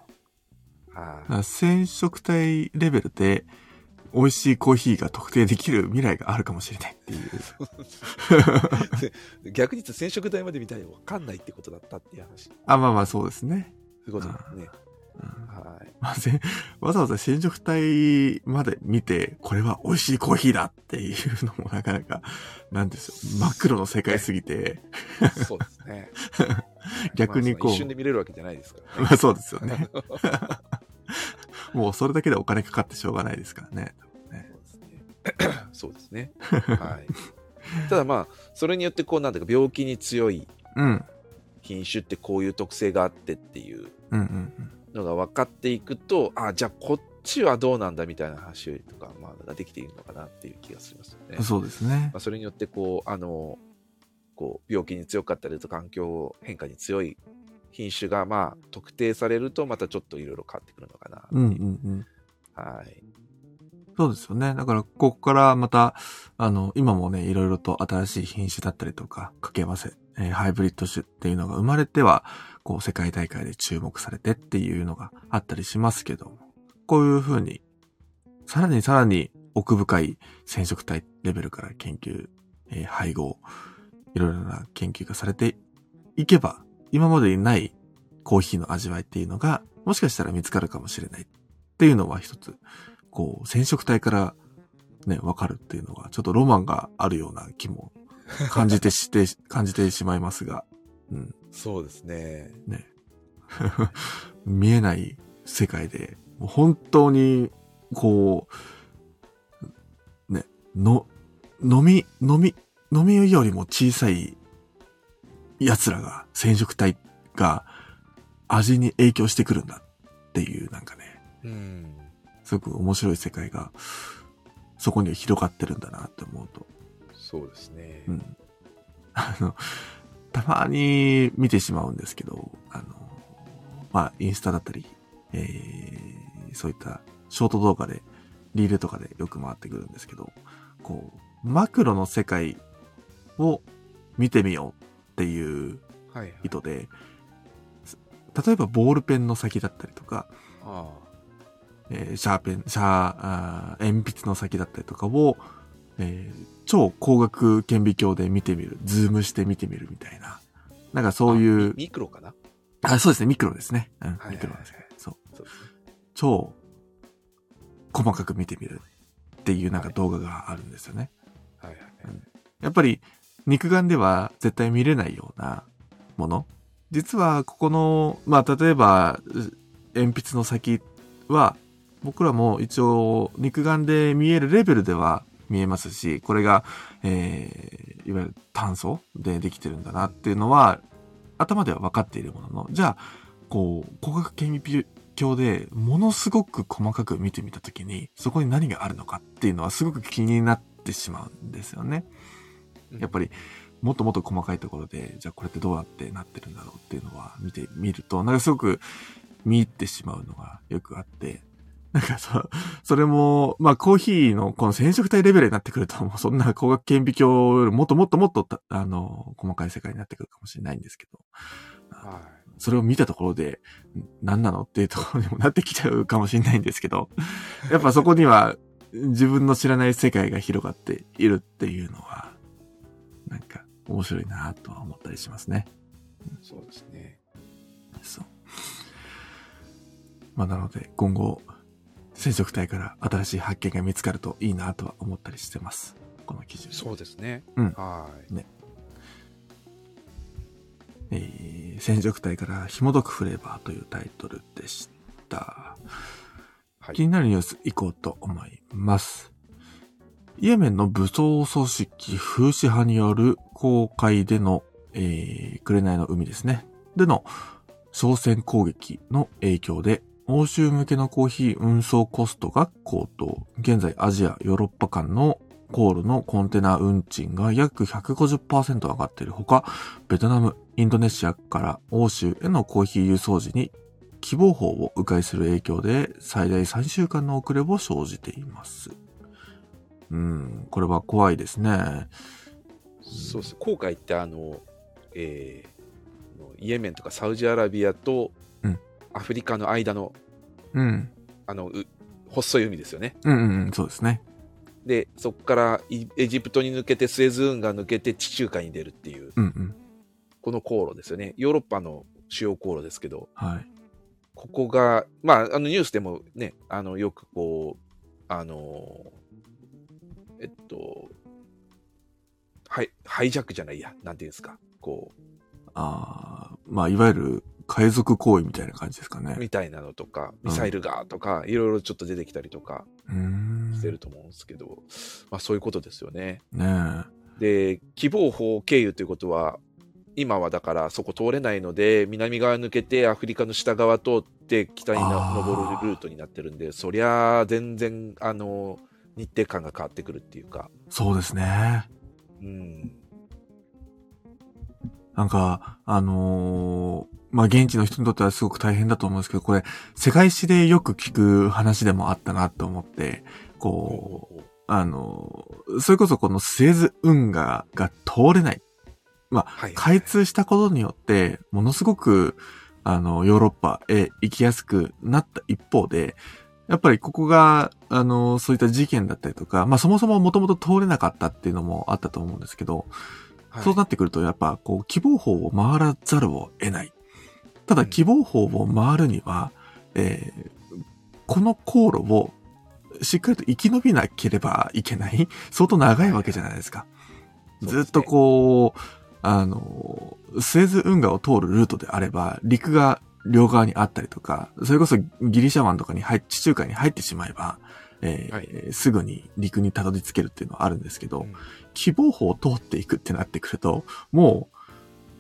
染色体レベルで美味しいコーヒーが特定できる未来があるかもしれないっていう。逆に言うと染色体まで見たら分かんないってことだったっていう話。そうあ、まあまあそうですね。いうことですね。うんはい。わざわざ染色体まで見て、これは美味しいコーヒーだっていうのもなかなか、なんですよ。真っ黒の世界すぎて、そうですね。逆にこうまあ一瞬で見れるわけじゃないですからね。ま あそうですよね。もうそれだけでお金かかってしょうがないですからね。そうですね。そうですね。はい。ただまあ、それによってこうなんだか病気に強いうん。品種ってこういう特性があってっていううんうんのが分かっていくと、あ、じゃあこっちはどうなんだみたいな話とか、まあ、ができているのかなっていう気がしますよねうん。。そうですねまあ、。それによってこう、あの、こう病気に強かったりとか環境変化に強い品種がまあ特定されるとまたちょっといろいろ変わってくるのかな。うんうんうん。はい。そうですよね。だから、ここからまた、あの、今もね、いろいろと新しい品種だったりとか、掛け合わせ、えーハイブリッド種っていうのが生まれては、こう、世界大会で注目されてっていうのがあったりしますけど、こういうふうに、さらにさらに奥深い染色体レベルから研究、えー配合、いろいろな研究がされていけば、今までにないコーヒーの味わいっていうのが、もしかしたら見つかるかもしれないっていうのは一つ、こう、染色体からね、わかるっていうのは、ちょっとロマンがあるような気も感じてして、感じてしまいますが、うん、そうですね。ね。見えない世界で、本当に、こう、ね、の、飲み、飲み、飲みよりも小さい奴らが、染色体が味に影響してくるんだっていう、なんかね、うん。すごく面白い世界が、そこには広がってるんだなって思うと。そうですね。うん。あの、たまに見てしまうんですけど、あの、まあ、インスタだったり、えー、そういったショート動画で、リールとかでよく回ってくるんですけど、こう、マクロの世界を見てみようっていうはい、はい。意図で、す例えばボールペンの先だったりとか、あえーシャーペン、シャー、鉛筆の先だったりとかを、えー超光学顕微鏡で見てみる、ズームして見てみるみたいな。なんかあそういうミ、ミクロかな？あ、そうですね、ミクロですね。うん、ミクロですね。そう。そう。超細かく見てみるっていうなんか動画があるんですよね。はいはいはい。やっぱり肉眼では絶対見れないようなもの。実はここの、まあ例えばう鉛筆の先は僕らも一応肉眼で見えるレベルでは見えますし、これが、えー、いわゆる炭素でできてるんだなっていうのは頭では分かっているものの、じゃあ、こう、光学顕微況でものすごく細かく見てみたときに、そこに何があるのかっていうのはすごく気になってしまうんですよね。やっぱり、もっともっと細かいところで、じゃあこれってどうやってなってるんだろうっていうのは見てみると、なんかすごく見入ってしまうのがよくあって、なんかそ、それも、まあコーヒーのこの染色体レベルになってくると、もうそんな光学顕微鏡よりもっともっともっと、あの、細かい世界になってくるかもしれないんですけど、はい、それを見たところで、何なのっていうところにもなってきちゃうかもしれないんですけど、やっぱそこには自分の知らない世界が広がっているっていうのは、なんか面白いなとは思ったりしますね。そうですね。そう。まあなので今後、染色体から新しい発見が見つかるといいなとは思ったりしてます。この記事。そうですね。うん。はい。ね。えー、染色体から紐解くフレーバーというタイトルでした。はい、気になるニュースいこうと思います。イエメンの武装組織風刺派による公開での、えー、紅の海ですね。での商船攻撃の影響で欧州向けのコーヒー運送コストが高騰。現在アジア、ヨーロッパ間の航路のコンテナ運賃が約150%上がっているほか、ベトナム、インドネシアから欧州へのコーヒー輸送時に希望法を迂回する影響で最大3週間の遅れを生じています。うん、これは怖いですね。そうです。航海ってあの、えー、イエメンとかサウジアラビアとアフリカの間の、うん。あの、細い海ですよね。うんうん、そうですね。で、そこからエジプトに抜けてスエズ運河抜けて地中海に出るっていう、うんうん、この航路ですよね。ヨーロッパの主要航路ですけど、はい、ここが、まあ、あのニュースでもね、あのよくこう、あの、えっと、はい、ハイジャックじゃないや、なんていうんですか、こう。ああ、まあ、いわゆる海賊行為みたいな感じですかね。みたいなのとか、ミサイルがとか、いろいろちょっと出てきたりとかしてると思うんですけど、まあそういうことですよね。ねで、希望法経由ということは、今はだからそこ通れないので、南側抜けてアフリカの下側通って北に登るルートになってるんで、そりゃあ全然、あの、日程感が変わってくるっていうか。そうですね。うん。なんか、あのー、まあ、現地の人にとってはすごく大変だと思うんですけど、これ、世界史でよく聞く話でもあったなと思って、こう、あの、それこそこのスエズ運河が通れない。まあ、はい、開通したことによって、ものすごく、あの、ヨーロッパへ行きやすくなった一方で、やっぱりここが、あの、そういった事件だったりとか、まあそもそももともと通れなかったっていうのもあったと思うんですけど、はい、そうなってくると、やっぱ、こう、希望法を回らざるを得ない。ただ希望法を回るには、えー、この航路をしっかりと生き延びなければいけない、相当長いわけじゃないですか。ずっとこう、あの、スエズ運河を通るルートであれば、陸が両側にあったりとか、それこそギリシャ湾とかに入地中海に入ってしまえば、えーはい、すぐに陸にたどり着けるっていうのはあるんですけど、うん、希望法を通っていくってなってくると、もう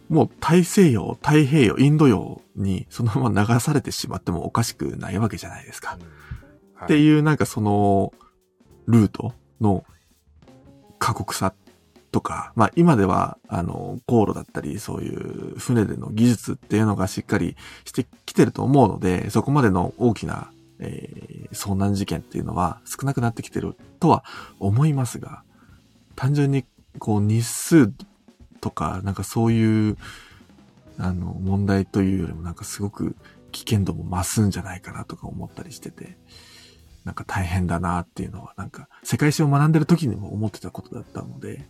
もう大西洋、太平洋、インド洋にそのまま流されてしまってもおかしくないわけじゃないですか。はい、っていうなんかそのルートの過酷さとか、まあ今ではあの航路だったりそういう船での技術っていうのがしっかりしてきてると思うので、そこまでの大きな、えー、遭難事件っていうのは少なくなってきてるとは思いますが、単純にこう日数とか、なんかそういう、あの、問題というよりもなんかすごく危険度も増すんじゃないかなとか思ったりしてて、なんか大変だなっていうのは、なんか世界史を学んでる時にも思ってたことだったので、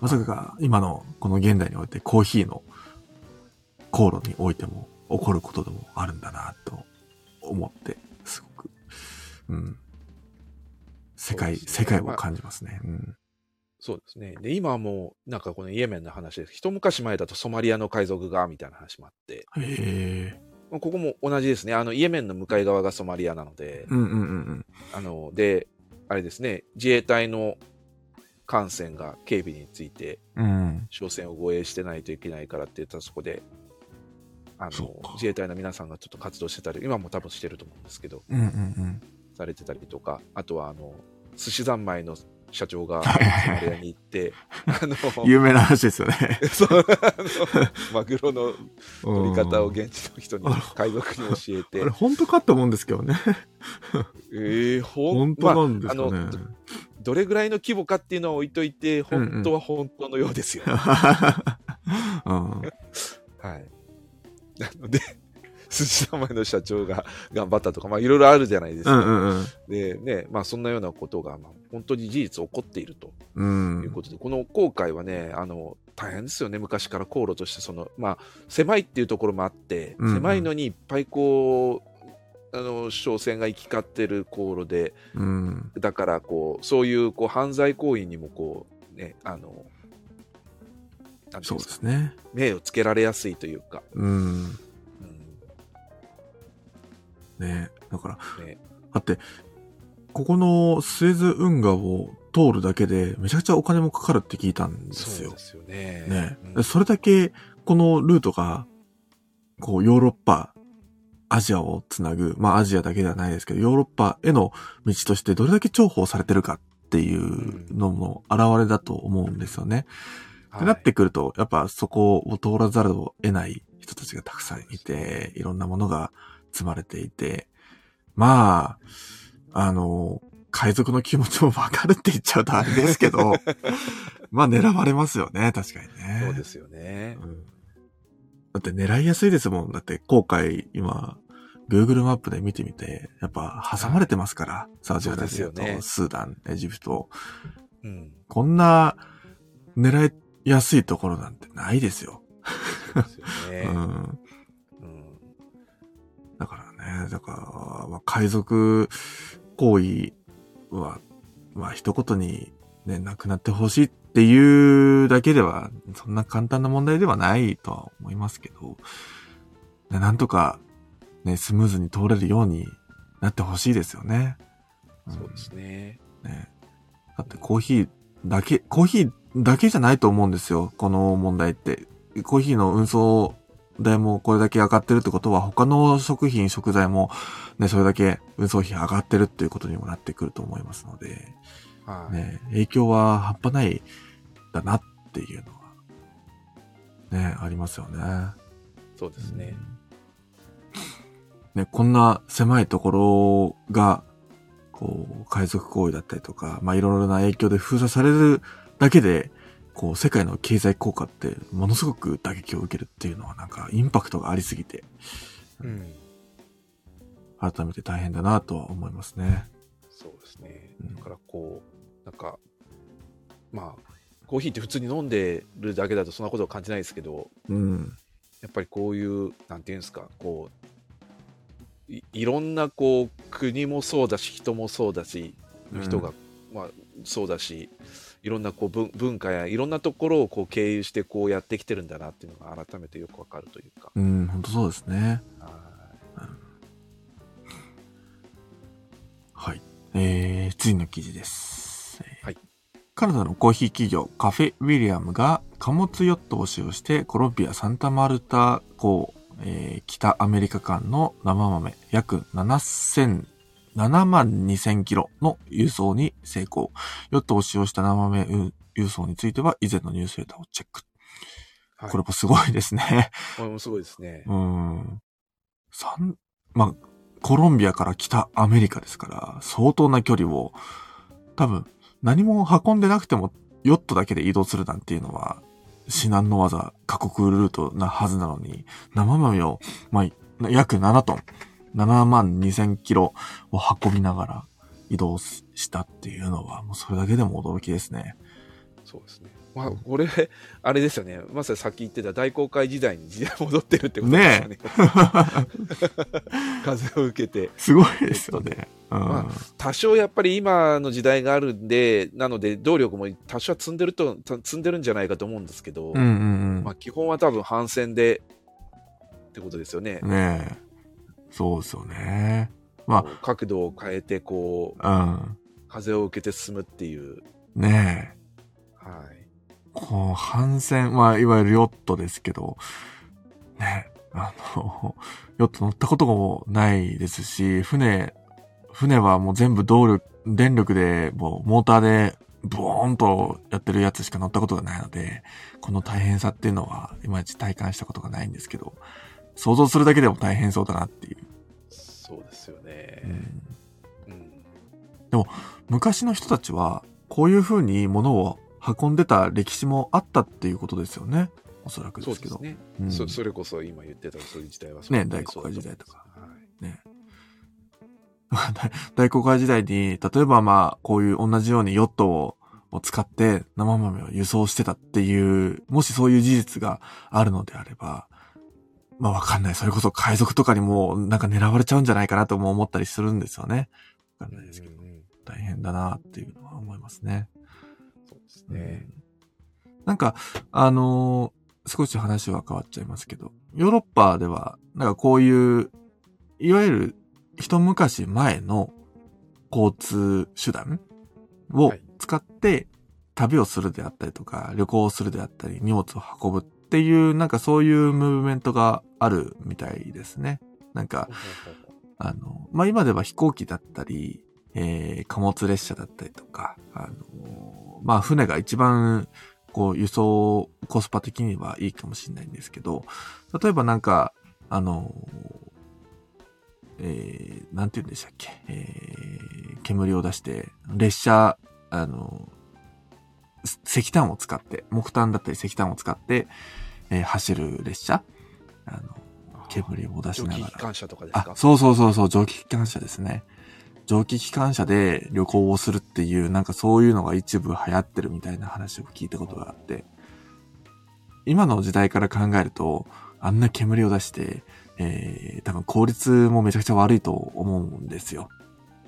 まさか今のこの現代においてコーヒーの航路においても起こることでもあるんだなと思って、すごく、うん。世界、ね、世界を感じますね。うんそうですね。で、今はもう、なんかこのイエメンの話です。一昔前だとソマリアの海賊が、みたいな話もあって。へここも同じですね。あの、イエメンの向かい側がソマリアなので。うんうんうん。あの、で、あれですね、自衛隊の艦船が警備について、うん、商船を護衛してないといけないからって言ったらそこで、あの自衛隊の皆さんがちょっと活動してたり今も多分してると思うんですけどうんうんうん。されてたりとかあとはあの寿司三昧の社長がソマリアに行って あの有名な話ですよね。そうあのマグロの取り方をうん現地の人に海賊に教えてあれ、本当かって思うんですけどね。えー、ほん本当なんですかね。まあどどれぐらいの規模かっていうのは置いといて本当は本当のようですよ、うんはい。なので、寿司三昧の社長が頑張ったとか、まあいろいろあるじゃないですか。うんうんうん。で、ね、まあそんなようなことが、まあ、本当に事実起こっているとうんいうことで、この航海はね、あの、大変ですよね、昔から航路として、その、まあ、狭いっていうところもあって、うんうん狭いのにいっぱいこう、あの、商船が行き交ってる航路で、うん。だから、こう、そういう、こう、犯罪行為にも、こう、ね、あの、そううんですね。目をつけられやすいというか、うん。うんねだから、ね、だって、ここのスエズ運河を通るだけでめちゃくちゃお金もかかるって聞いたんですよそうで。すよね。ね、うんそれだけこのルートが、こうヨーロッパ、アジアをつなぐ、まあアジアだけではないですけど、ヨーロッパへの道としてどれだけ重宝されてるかっていうのも現れだと思うんですよね。はいってなってくると、やっぱそこを通らざるを得ない人たちがたくさんいて、いろんなものが積まれていて、まあ、あの、海賊の気持ちもわかるって言っちゃうとあれですけど、まあ狙われますよね、確かにね。そうですよね。うんだって狙いやすいですもん。だって後悔今、Google マップで見てみて、やっぱ挟まれてますから、サウジアラビアとそうですよねスーダン、エジプト。うん。こんな狙いやすいところなんてないですよ。そうですようね。ん。うん。だからね、だから、まあ、海賊行為は、まあ一言にね、なくなってほしいっていうだけでは、そんな簡単な問題ではないとは思いますけど、ね、なんとか、ね、スムーズに通れるようになってほしいですよね。んそうですね。ね。だってコーヒーだけ、コーヒーだけじゃないと思うんですよ、この問題って。コーヒーの運送代もこれだけ上がってるってことは、他の食品、食材もね、それだけ運送費上がってるっていうことにもなってくると思いますので、はい。ね、影響は半端ないだなっていうのは、ね、ありますよね。そうですね。ね、こんな狭いところが、こう、海賊行為だったりとか、まあ、いろいろな影響で封鎖されるだけで、こう、世界の経済効果って、ものすごく打撃を受けるっていうのは、なんか、インパクトがありすぎて、うん。改めて大変だなとは思いますね。そうですね。うんだからこう、なんか、まあ、コーヒーって普通に飲んでるだけだとそんなことを感じないですけど、うん。やっぱりこういう、なんていうんですか、こう、いいろんなこう国もそうだし、人もそうだし、人が、まあ、そうだし、いろんなこう文文化やいろんなところをこう経由してこうやってきてるんだなっていうのが改めてよくわかるというか。うん、本当そうですね。はいはい。えー、次の記事です。えーはいカナダのコーヒー企業カフェウィリアムが貨物ヨットを使用してコロンビア・サンタマルタ港、えー北アメリカ間の生豆約7000 7万2000キロの輸送に成功。ヨットを使用した生豆輸輸送については以前のニュースレターをチェック。はい、これもすごいですね。これもすごいですね。うん。三、まあ、コロンビアから北アメリカですから、相当な距離を、多分、何も運んでなくても、ヨットだけで移動するなんていうのは、至難の技、過酷ルートなはずなのに、生豆を、まあ、約7トン、7万2000キロを運びながら移動したっていうのは、もうそれだけでも驚きですね。そうですね。まあ、これ、あれですよね。まさにさっき言ってた大航海時代に時代戻ってるってことですよね。風を受けて。すごいですよね。うん。ま多少やっぱり今の時代があるんで、なので動力も多少は積んでると、た積んでるんじゃないかと思うんですけど、うんうんうん。まあ基本は多分反戦でってことですよね。ねえ。そうですよね。まこう角度を変えて、こう、あ、風を受けて進むっていう。うん。ねえ。はい。こう、帆船、まあ、いわゆるヨットですけど、ねえ。あの、ヨット乗ったこともないですし、船、船はもう全部動力、電力で、もうモーターで、ボーンとやってるやつしか乗ったことがないので、この大変さっていうのは、いまいち体感したことがないんですけど、想像するだけでも大変そうだなっていう。そうですようね。んうん。昔の人たちは、こういう風に物を運んでた歴史もあったっていうことですよね。おそらくですけど。そうですね。うんそそれこそ今言ってたそういう時代はね大航海時代とか。はいね。大航海時代に、例えばまあ、こういう同じようにヨットをを使って生豆を輸送してたっていう、もしそういう事実があるのであれば、まあわかんない。それこそ海賊とかにもなんか狙われちゃうんじゃないかなとも思ったりするんですよね。わかんないですけど、大変だなっていうのは思いますね。そうですね。うんなんか、あのー少し話は変わっちゃいますけど、ヨーロッパでは、なんかこういう、いわゆる一昔前の交通手段をはい使って旅をするであったりとか、旅行をするであったり、荷物を運ぶっていう、なんかそういうムーブメントがあるみたいですね。なんか、あの、まあ、今では飛行機だったり、えー貨物列車だったりとか、あの、まあ、船が一番、こう、輸送コスパ的にはいいかもしれないんですけど、例えばなんか、あの、えー、なんて言うんでしたっけ、えー、煙を出して、列車、あの、石炭を使って、木炭だったり石炭を使って、えー走る列車、あの、煙を出し蒸ながら。気機関車とかですあか、そうそうそうそう、蒸気機関車ですね。蒸気機関車で旅行をするっていう、なんかそういうのが一部流行ってるみたいな話を聞いたことがあって、今の時代から考えると、あんな煙を出して、えー、多分効率もめちゃくちゃ悪いと思うんですよ。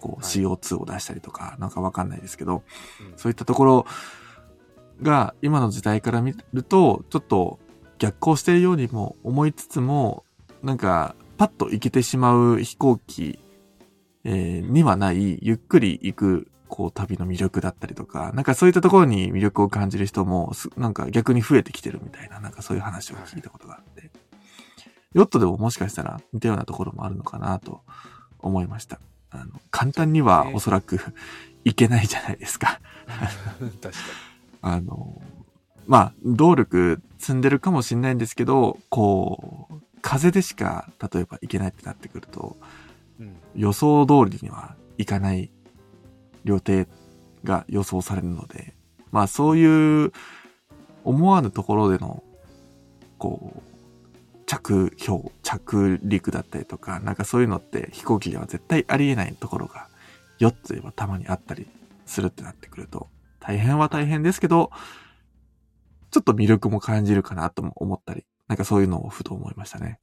こう、はい CO2 を出したりとか、なんかわかんないですけど、うんそういったところが今の時代から見ると、ちょっと逆行しているようにも思いつつも、なんか、パッと行けてしまう飛行機、えーにはない、ゆっくり行く、こう、旅の魅力だったりとか、なんかそういったところに魅力を感じる人も、すなんか逆に増えてきてるみたいな、なんかそういう話を聞いたことがあって、ヨットでももしかしたら似たようなところもあるのかなと思いました。あの、簡単にはおそらく行けないじゃないですか。確かあの、まあ、動力積んでるかもしれないんですけど、こう、風でしか、例えば行けないってなってくると、に。うん予想通りにはいかない予定が予想されるので、まあそういう思わぬところでの、こう、着氷、着陸だったりとか、なんかそういうのって飛行機では絶対ありえないところが、ヨットではたまにあったりするってなってくると、大変は大変ですけど、ちょっと魅力も感じるかなとも思ったり、なんかそういうのをふと思いましたね。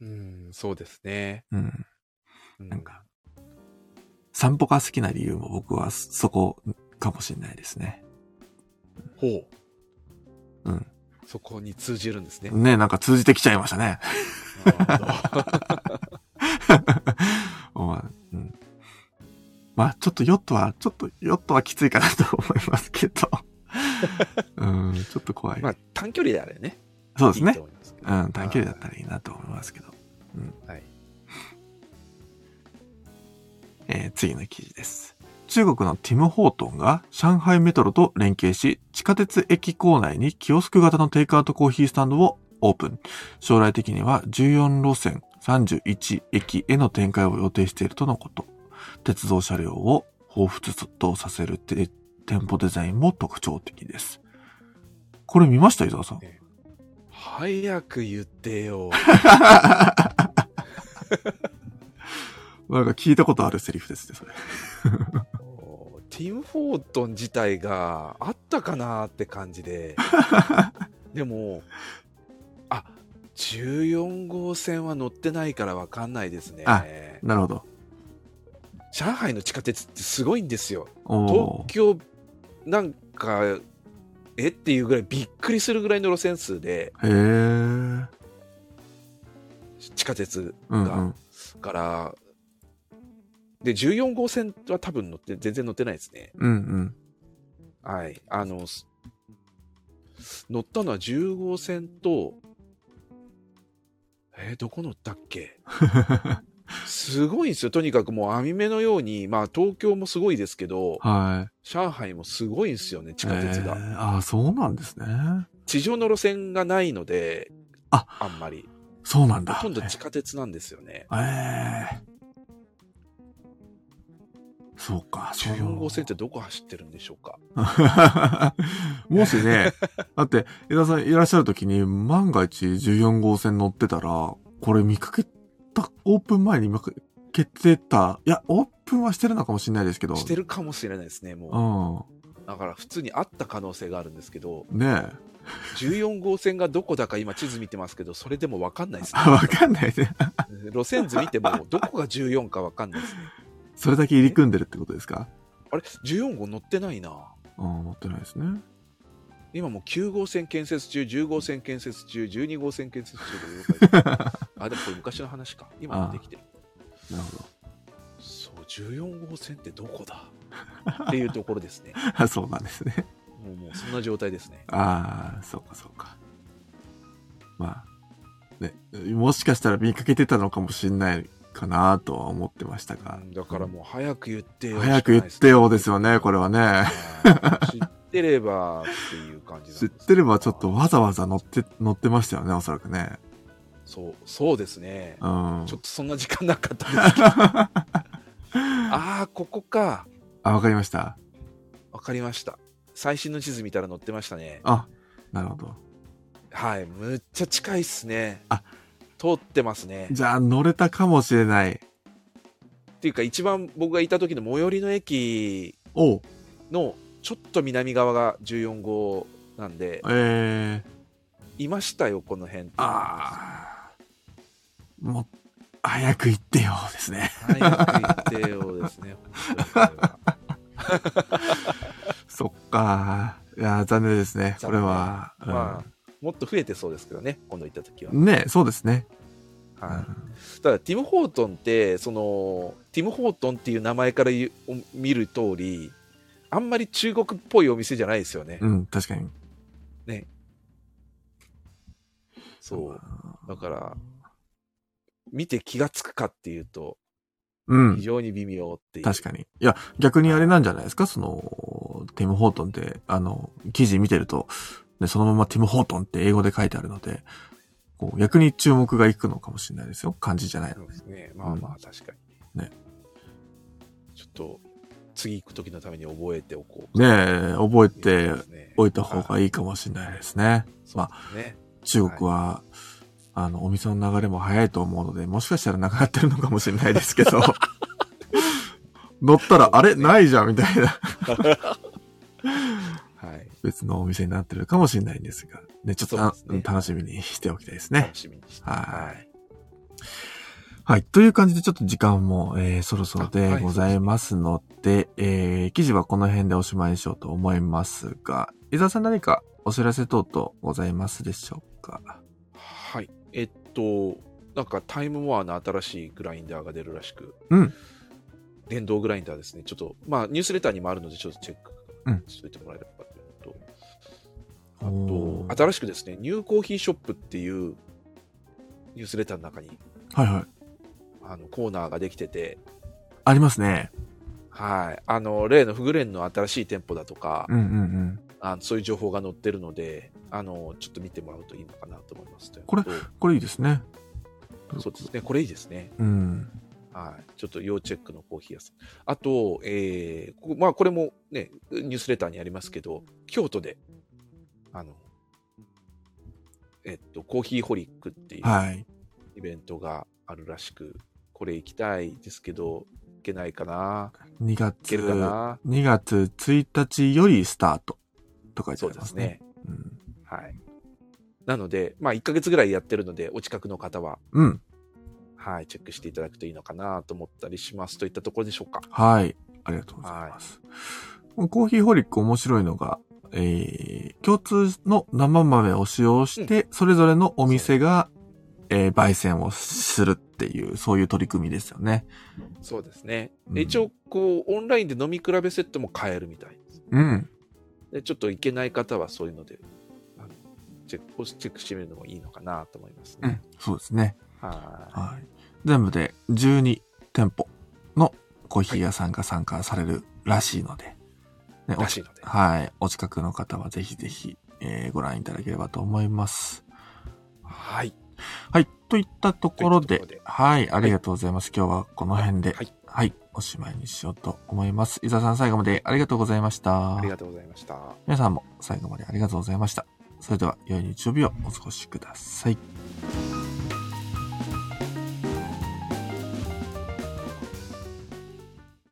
うん、そうですね。うん。うなんか、散歩が好きな理由も僕はそこかもしれないですね。ほう。うん。そこに通じるんですね。ねなんか通じてきちゃいましたね。まあ、うん。まあ、ちょっとヨットは、ちょっとヨットはきついかなと思いますけど。うん、ちょっと怖い。まあ、短距離であれね。そうですねうん、短距離だったらいいなと思いますけど。はい。えー次の記事です。中国のティム・ホートンが上海メトロと連携し、地下鉄駅構内にキオスク型のテイクアウトコーヒースタンドをオープン。将来的には14路線31駅への展開を予定しているとのこと。鉄道車両を彷彿とさせるて店舗デザインも特徴的です。これ見ました伊沢さん？早く言ってよ。なんか聞いたことあるセリフですね、それ。ティム・フォートン自体があったかなって感じで。でも、あ、14号線は乗ってないからわかんないですね。あなるほど。上海の地下鉄ってすごいんですよ。東京なんか、え？っていうぐらいびっくりするぐらいの路線数で。地下鉄が。うんうん。から、で、14号線は多分乗って、全然乗ってないですね。うんうん。はい。あの、す乗ったのは10号線と、ええーどこ乗ったっけ？すごいんですよ。とにかくもう網目のように、まあ東京もすごいですけど、はい。上海もすごいんですよね、地下鉄が。えーああ、そうなんですね。地上の路線がないので、ああんまり。そうなんだ。ほとんど地下鉄なんですよね。ええそうか、そう14号線ってどこ走ってるんでしょうか もしね、だって、枝さんいらっしゃる時に万が一14号線乗ってたら、これ見かけた、オープン前に見かけてた、いや、オープンはしてるのかもしれないですけど。してるかもしれないですね、もうう。だから普通にあった可能性があるんですけど、ん。ねえ。14号線がどこだか今地図見てますけど、それでもわかんないですあ、わかんないね。ね。路線図見ても、どこが14かわかんないですね。それだけ入り組んでるってことですか？あれ ?14 号乗ってないな。うん、乗ってないですね。今もう9号線建設中、10号線建設中、12号線建設中で あ、でもこれ昔の話か。今もできてる。なるほそう、14号線ってどこだ？っていうところですね。ど。そうなんですね。もうもうそんな状態ですね。ああ、そうかそうか。まあ、ね、もしかしたら見かけてたのかもしれないかなとは思ってましたがう。んだからもう早く言ってよ。早く言ってよですよね、これはね。てればっていう感じ知ってればちょっとわざわざ乗って、乗ってましたよね、おそらくね。そう、そうですね。うん。ちょっとそんな時間なかったですけど。ああ、ここか。あ、わかりました。わかりました。最新の地図見たら載ってましたね。あ、なるほど。はい、むっちゃ近いっすね。あ通ってますね。じゃあ乗れたかもしれない。っていうか、一番僕がいた時の最寄りの駅のちょっと南側が14号なんで、えー、いましたよ、この辺って。ああ。もう、早く行ってよですね。早く言ってよですね。そっか。いや、残念ですね。これは。うんまあ、もっと増えてそうですけどね、今度行った時は。ねそうですね。はい、ただ、ティム・ホートンって、その、ティム・ホートンっていう名前から見る通り、あんまり中国っぽいお店じゃないですよね。うん、うん確かに。そう。だから、見て気がつくかっていうと、うん非。常に微妙っていう。確かに。いや、逆にあれなんじゃないですか？その、ティム・ホートンって、あの、記事見てると、ね、そのままティム・ホートンって英語で書いてあるので、こう、逆に注目がいくのかもしれないですよ。漢字じゃないのそうですね。まあまあ、確かに。ね。ちょっと、次行く時のために覚えておこう。ねえ、覚えてねおいた方がいいかもしれないですね。まあ、ね。中国は、あの、お店の流れも早いと思うので、もしかしたらなくなってるのかもしれないですけど、乗ったら、あれ？ないじゃんみたいな、はい。別のお店になってるかもしれないんですが、ね、ちょっとね楽しみにしておきたいですね楽。しみにして。はいはい。という感じでちょっと時間も、えーそろそろでございますので、えー記事はこの辺でおしまいにしようと思いますが、伊沢さん何かお知らせ等々ございますでしょうか？はい。えっと、なんかタイムモアの新しいグラインダーが出るらしく、うん電動グラインダーですね。ちょっと、まあ、ニュースレターにもあるので、ちょっとチェックうんしといてもらえればというと、あーと、新しくですね、ニューコーヒーショップっていうニュースレターの中にはいはい。あのコーナーができてて、ありますね。はい。あの、例のフグレンの新しい店舗だとか、うんうんうん。あのそういう情報が載ってるので、あの、ちょっと見てもらうといいのかなと思います。これこれいいですね。とそうですね。これいいですね。うん。はい。ちょっと要チェックのコーヒー屋さん。あと、えーまあ、これもね、ニュースレターにありますけど、京都で、あの、えっと、コーヒーホリックっていうはい。イベントがあるらしく、これ行きたいですけど、行けないかな2月、行けるかな2月1日よりスタートと書いてそうでありますすね。ね。うん。はい。なので、まあ、1ヶ月ぐらいやってるので、お近くの方は、うん。はい、チェックしていただくといいのかなと思ったりしますといったところでしょうか。はい。ありがとうございます。コーヒーホリック面白いのが、えー、共通の生豆を使用して、それぞれのお店が、えー、焙煎をするっていう、そういう取り組みですよね。そうですね。うんで一応、こう、オンラインで飲み比べセットも買えるみたいです。うん。でちょっと行けない方はそういうので、チェック、チェックしてみるのもいいのかなと思いますね。うん。そうですね。ははい。全部で12店舗のコーヒー屋さんが参加されるらしいので、ねい。らしいので。はい。お近くの方はぜひぜひ、えーご覧いただければと思います。はい。はい。といったところで、といころではい。ありがとうございます。今日はこの辺で、はい。はい。おしまいにしようと思います。伊沢さん最後までありがとうございましたあり。がとうございました。皆さんも最後までありがとうございました。それでは、良い日曜日をお過ごしください。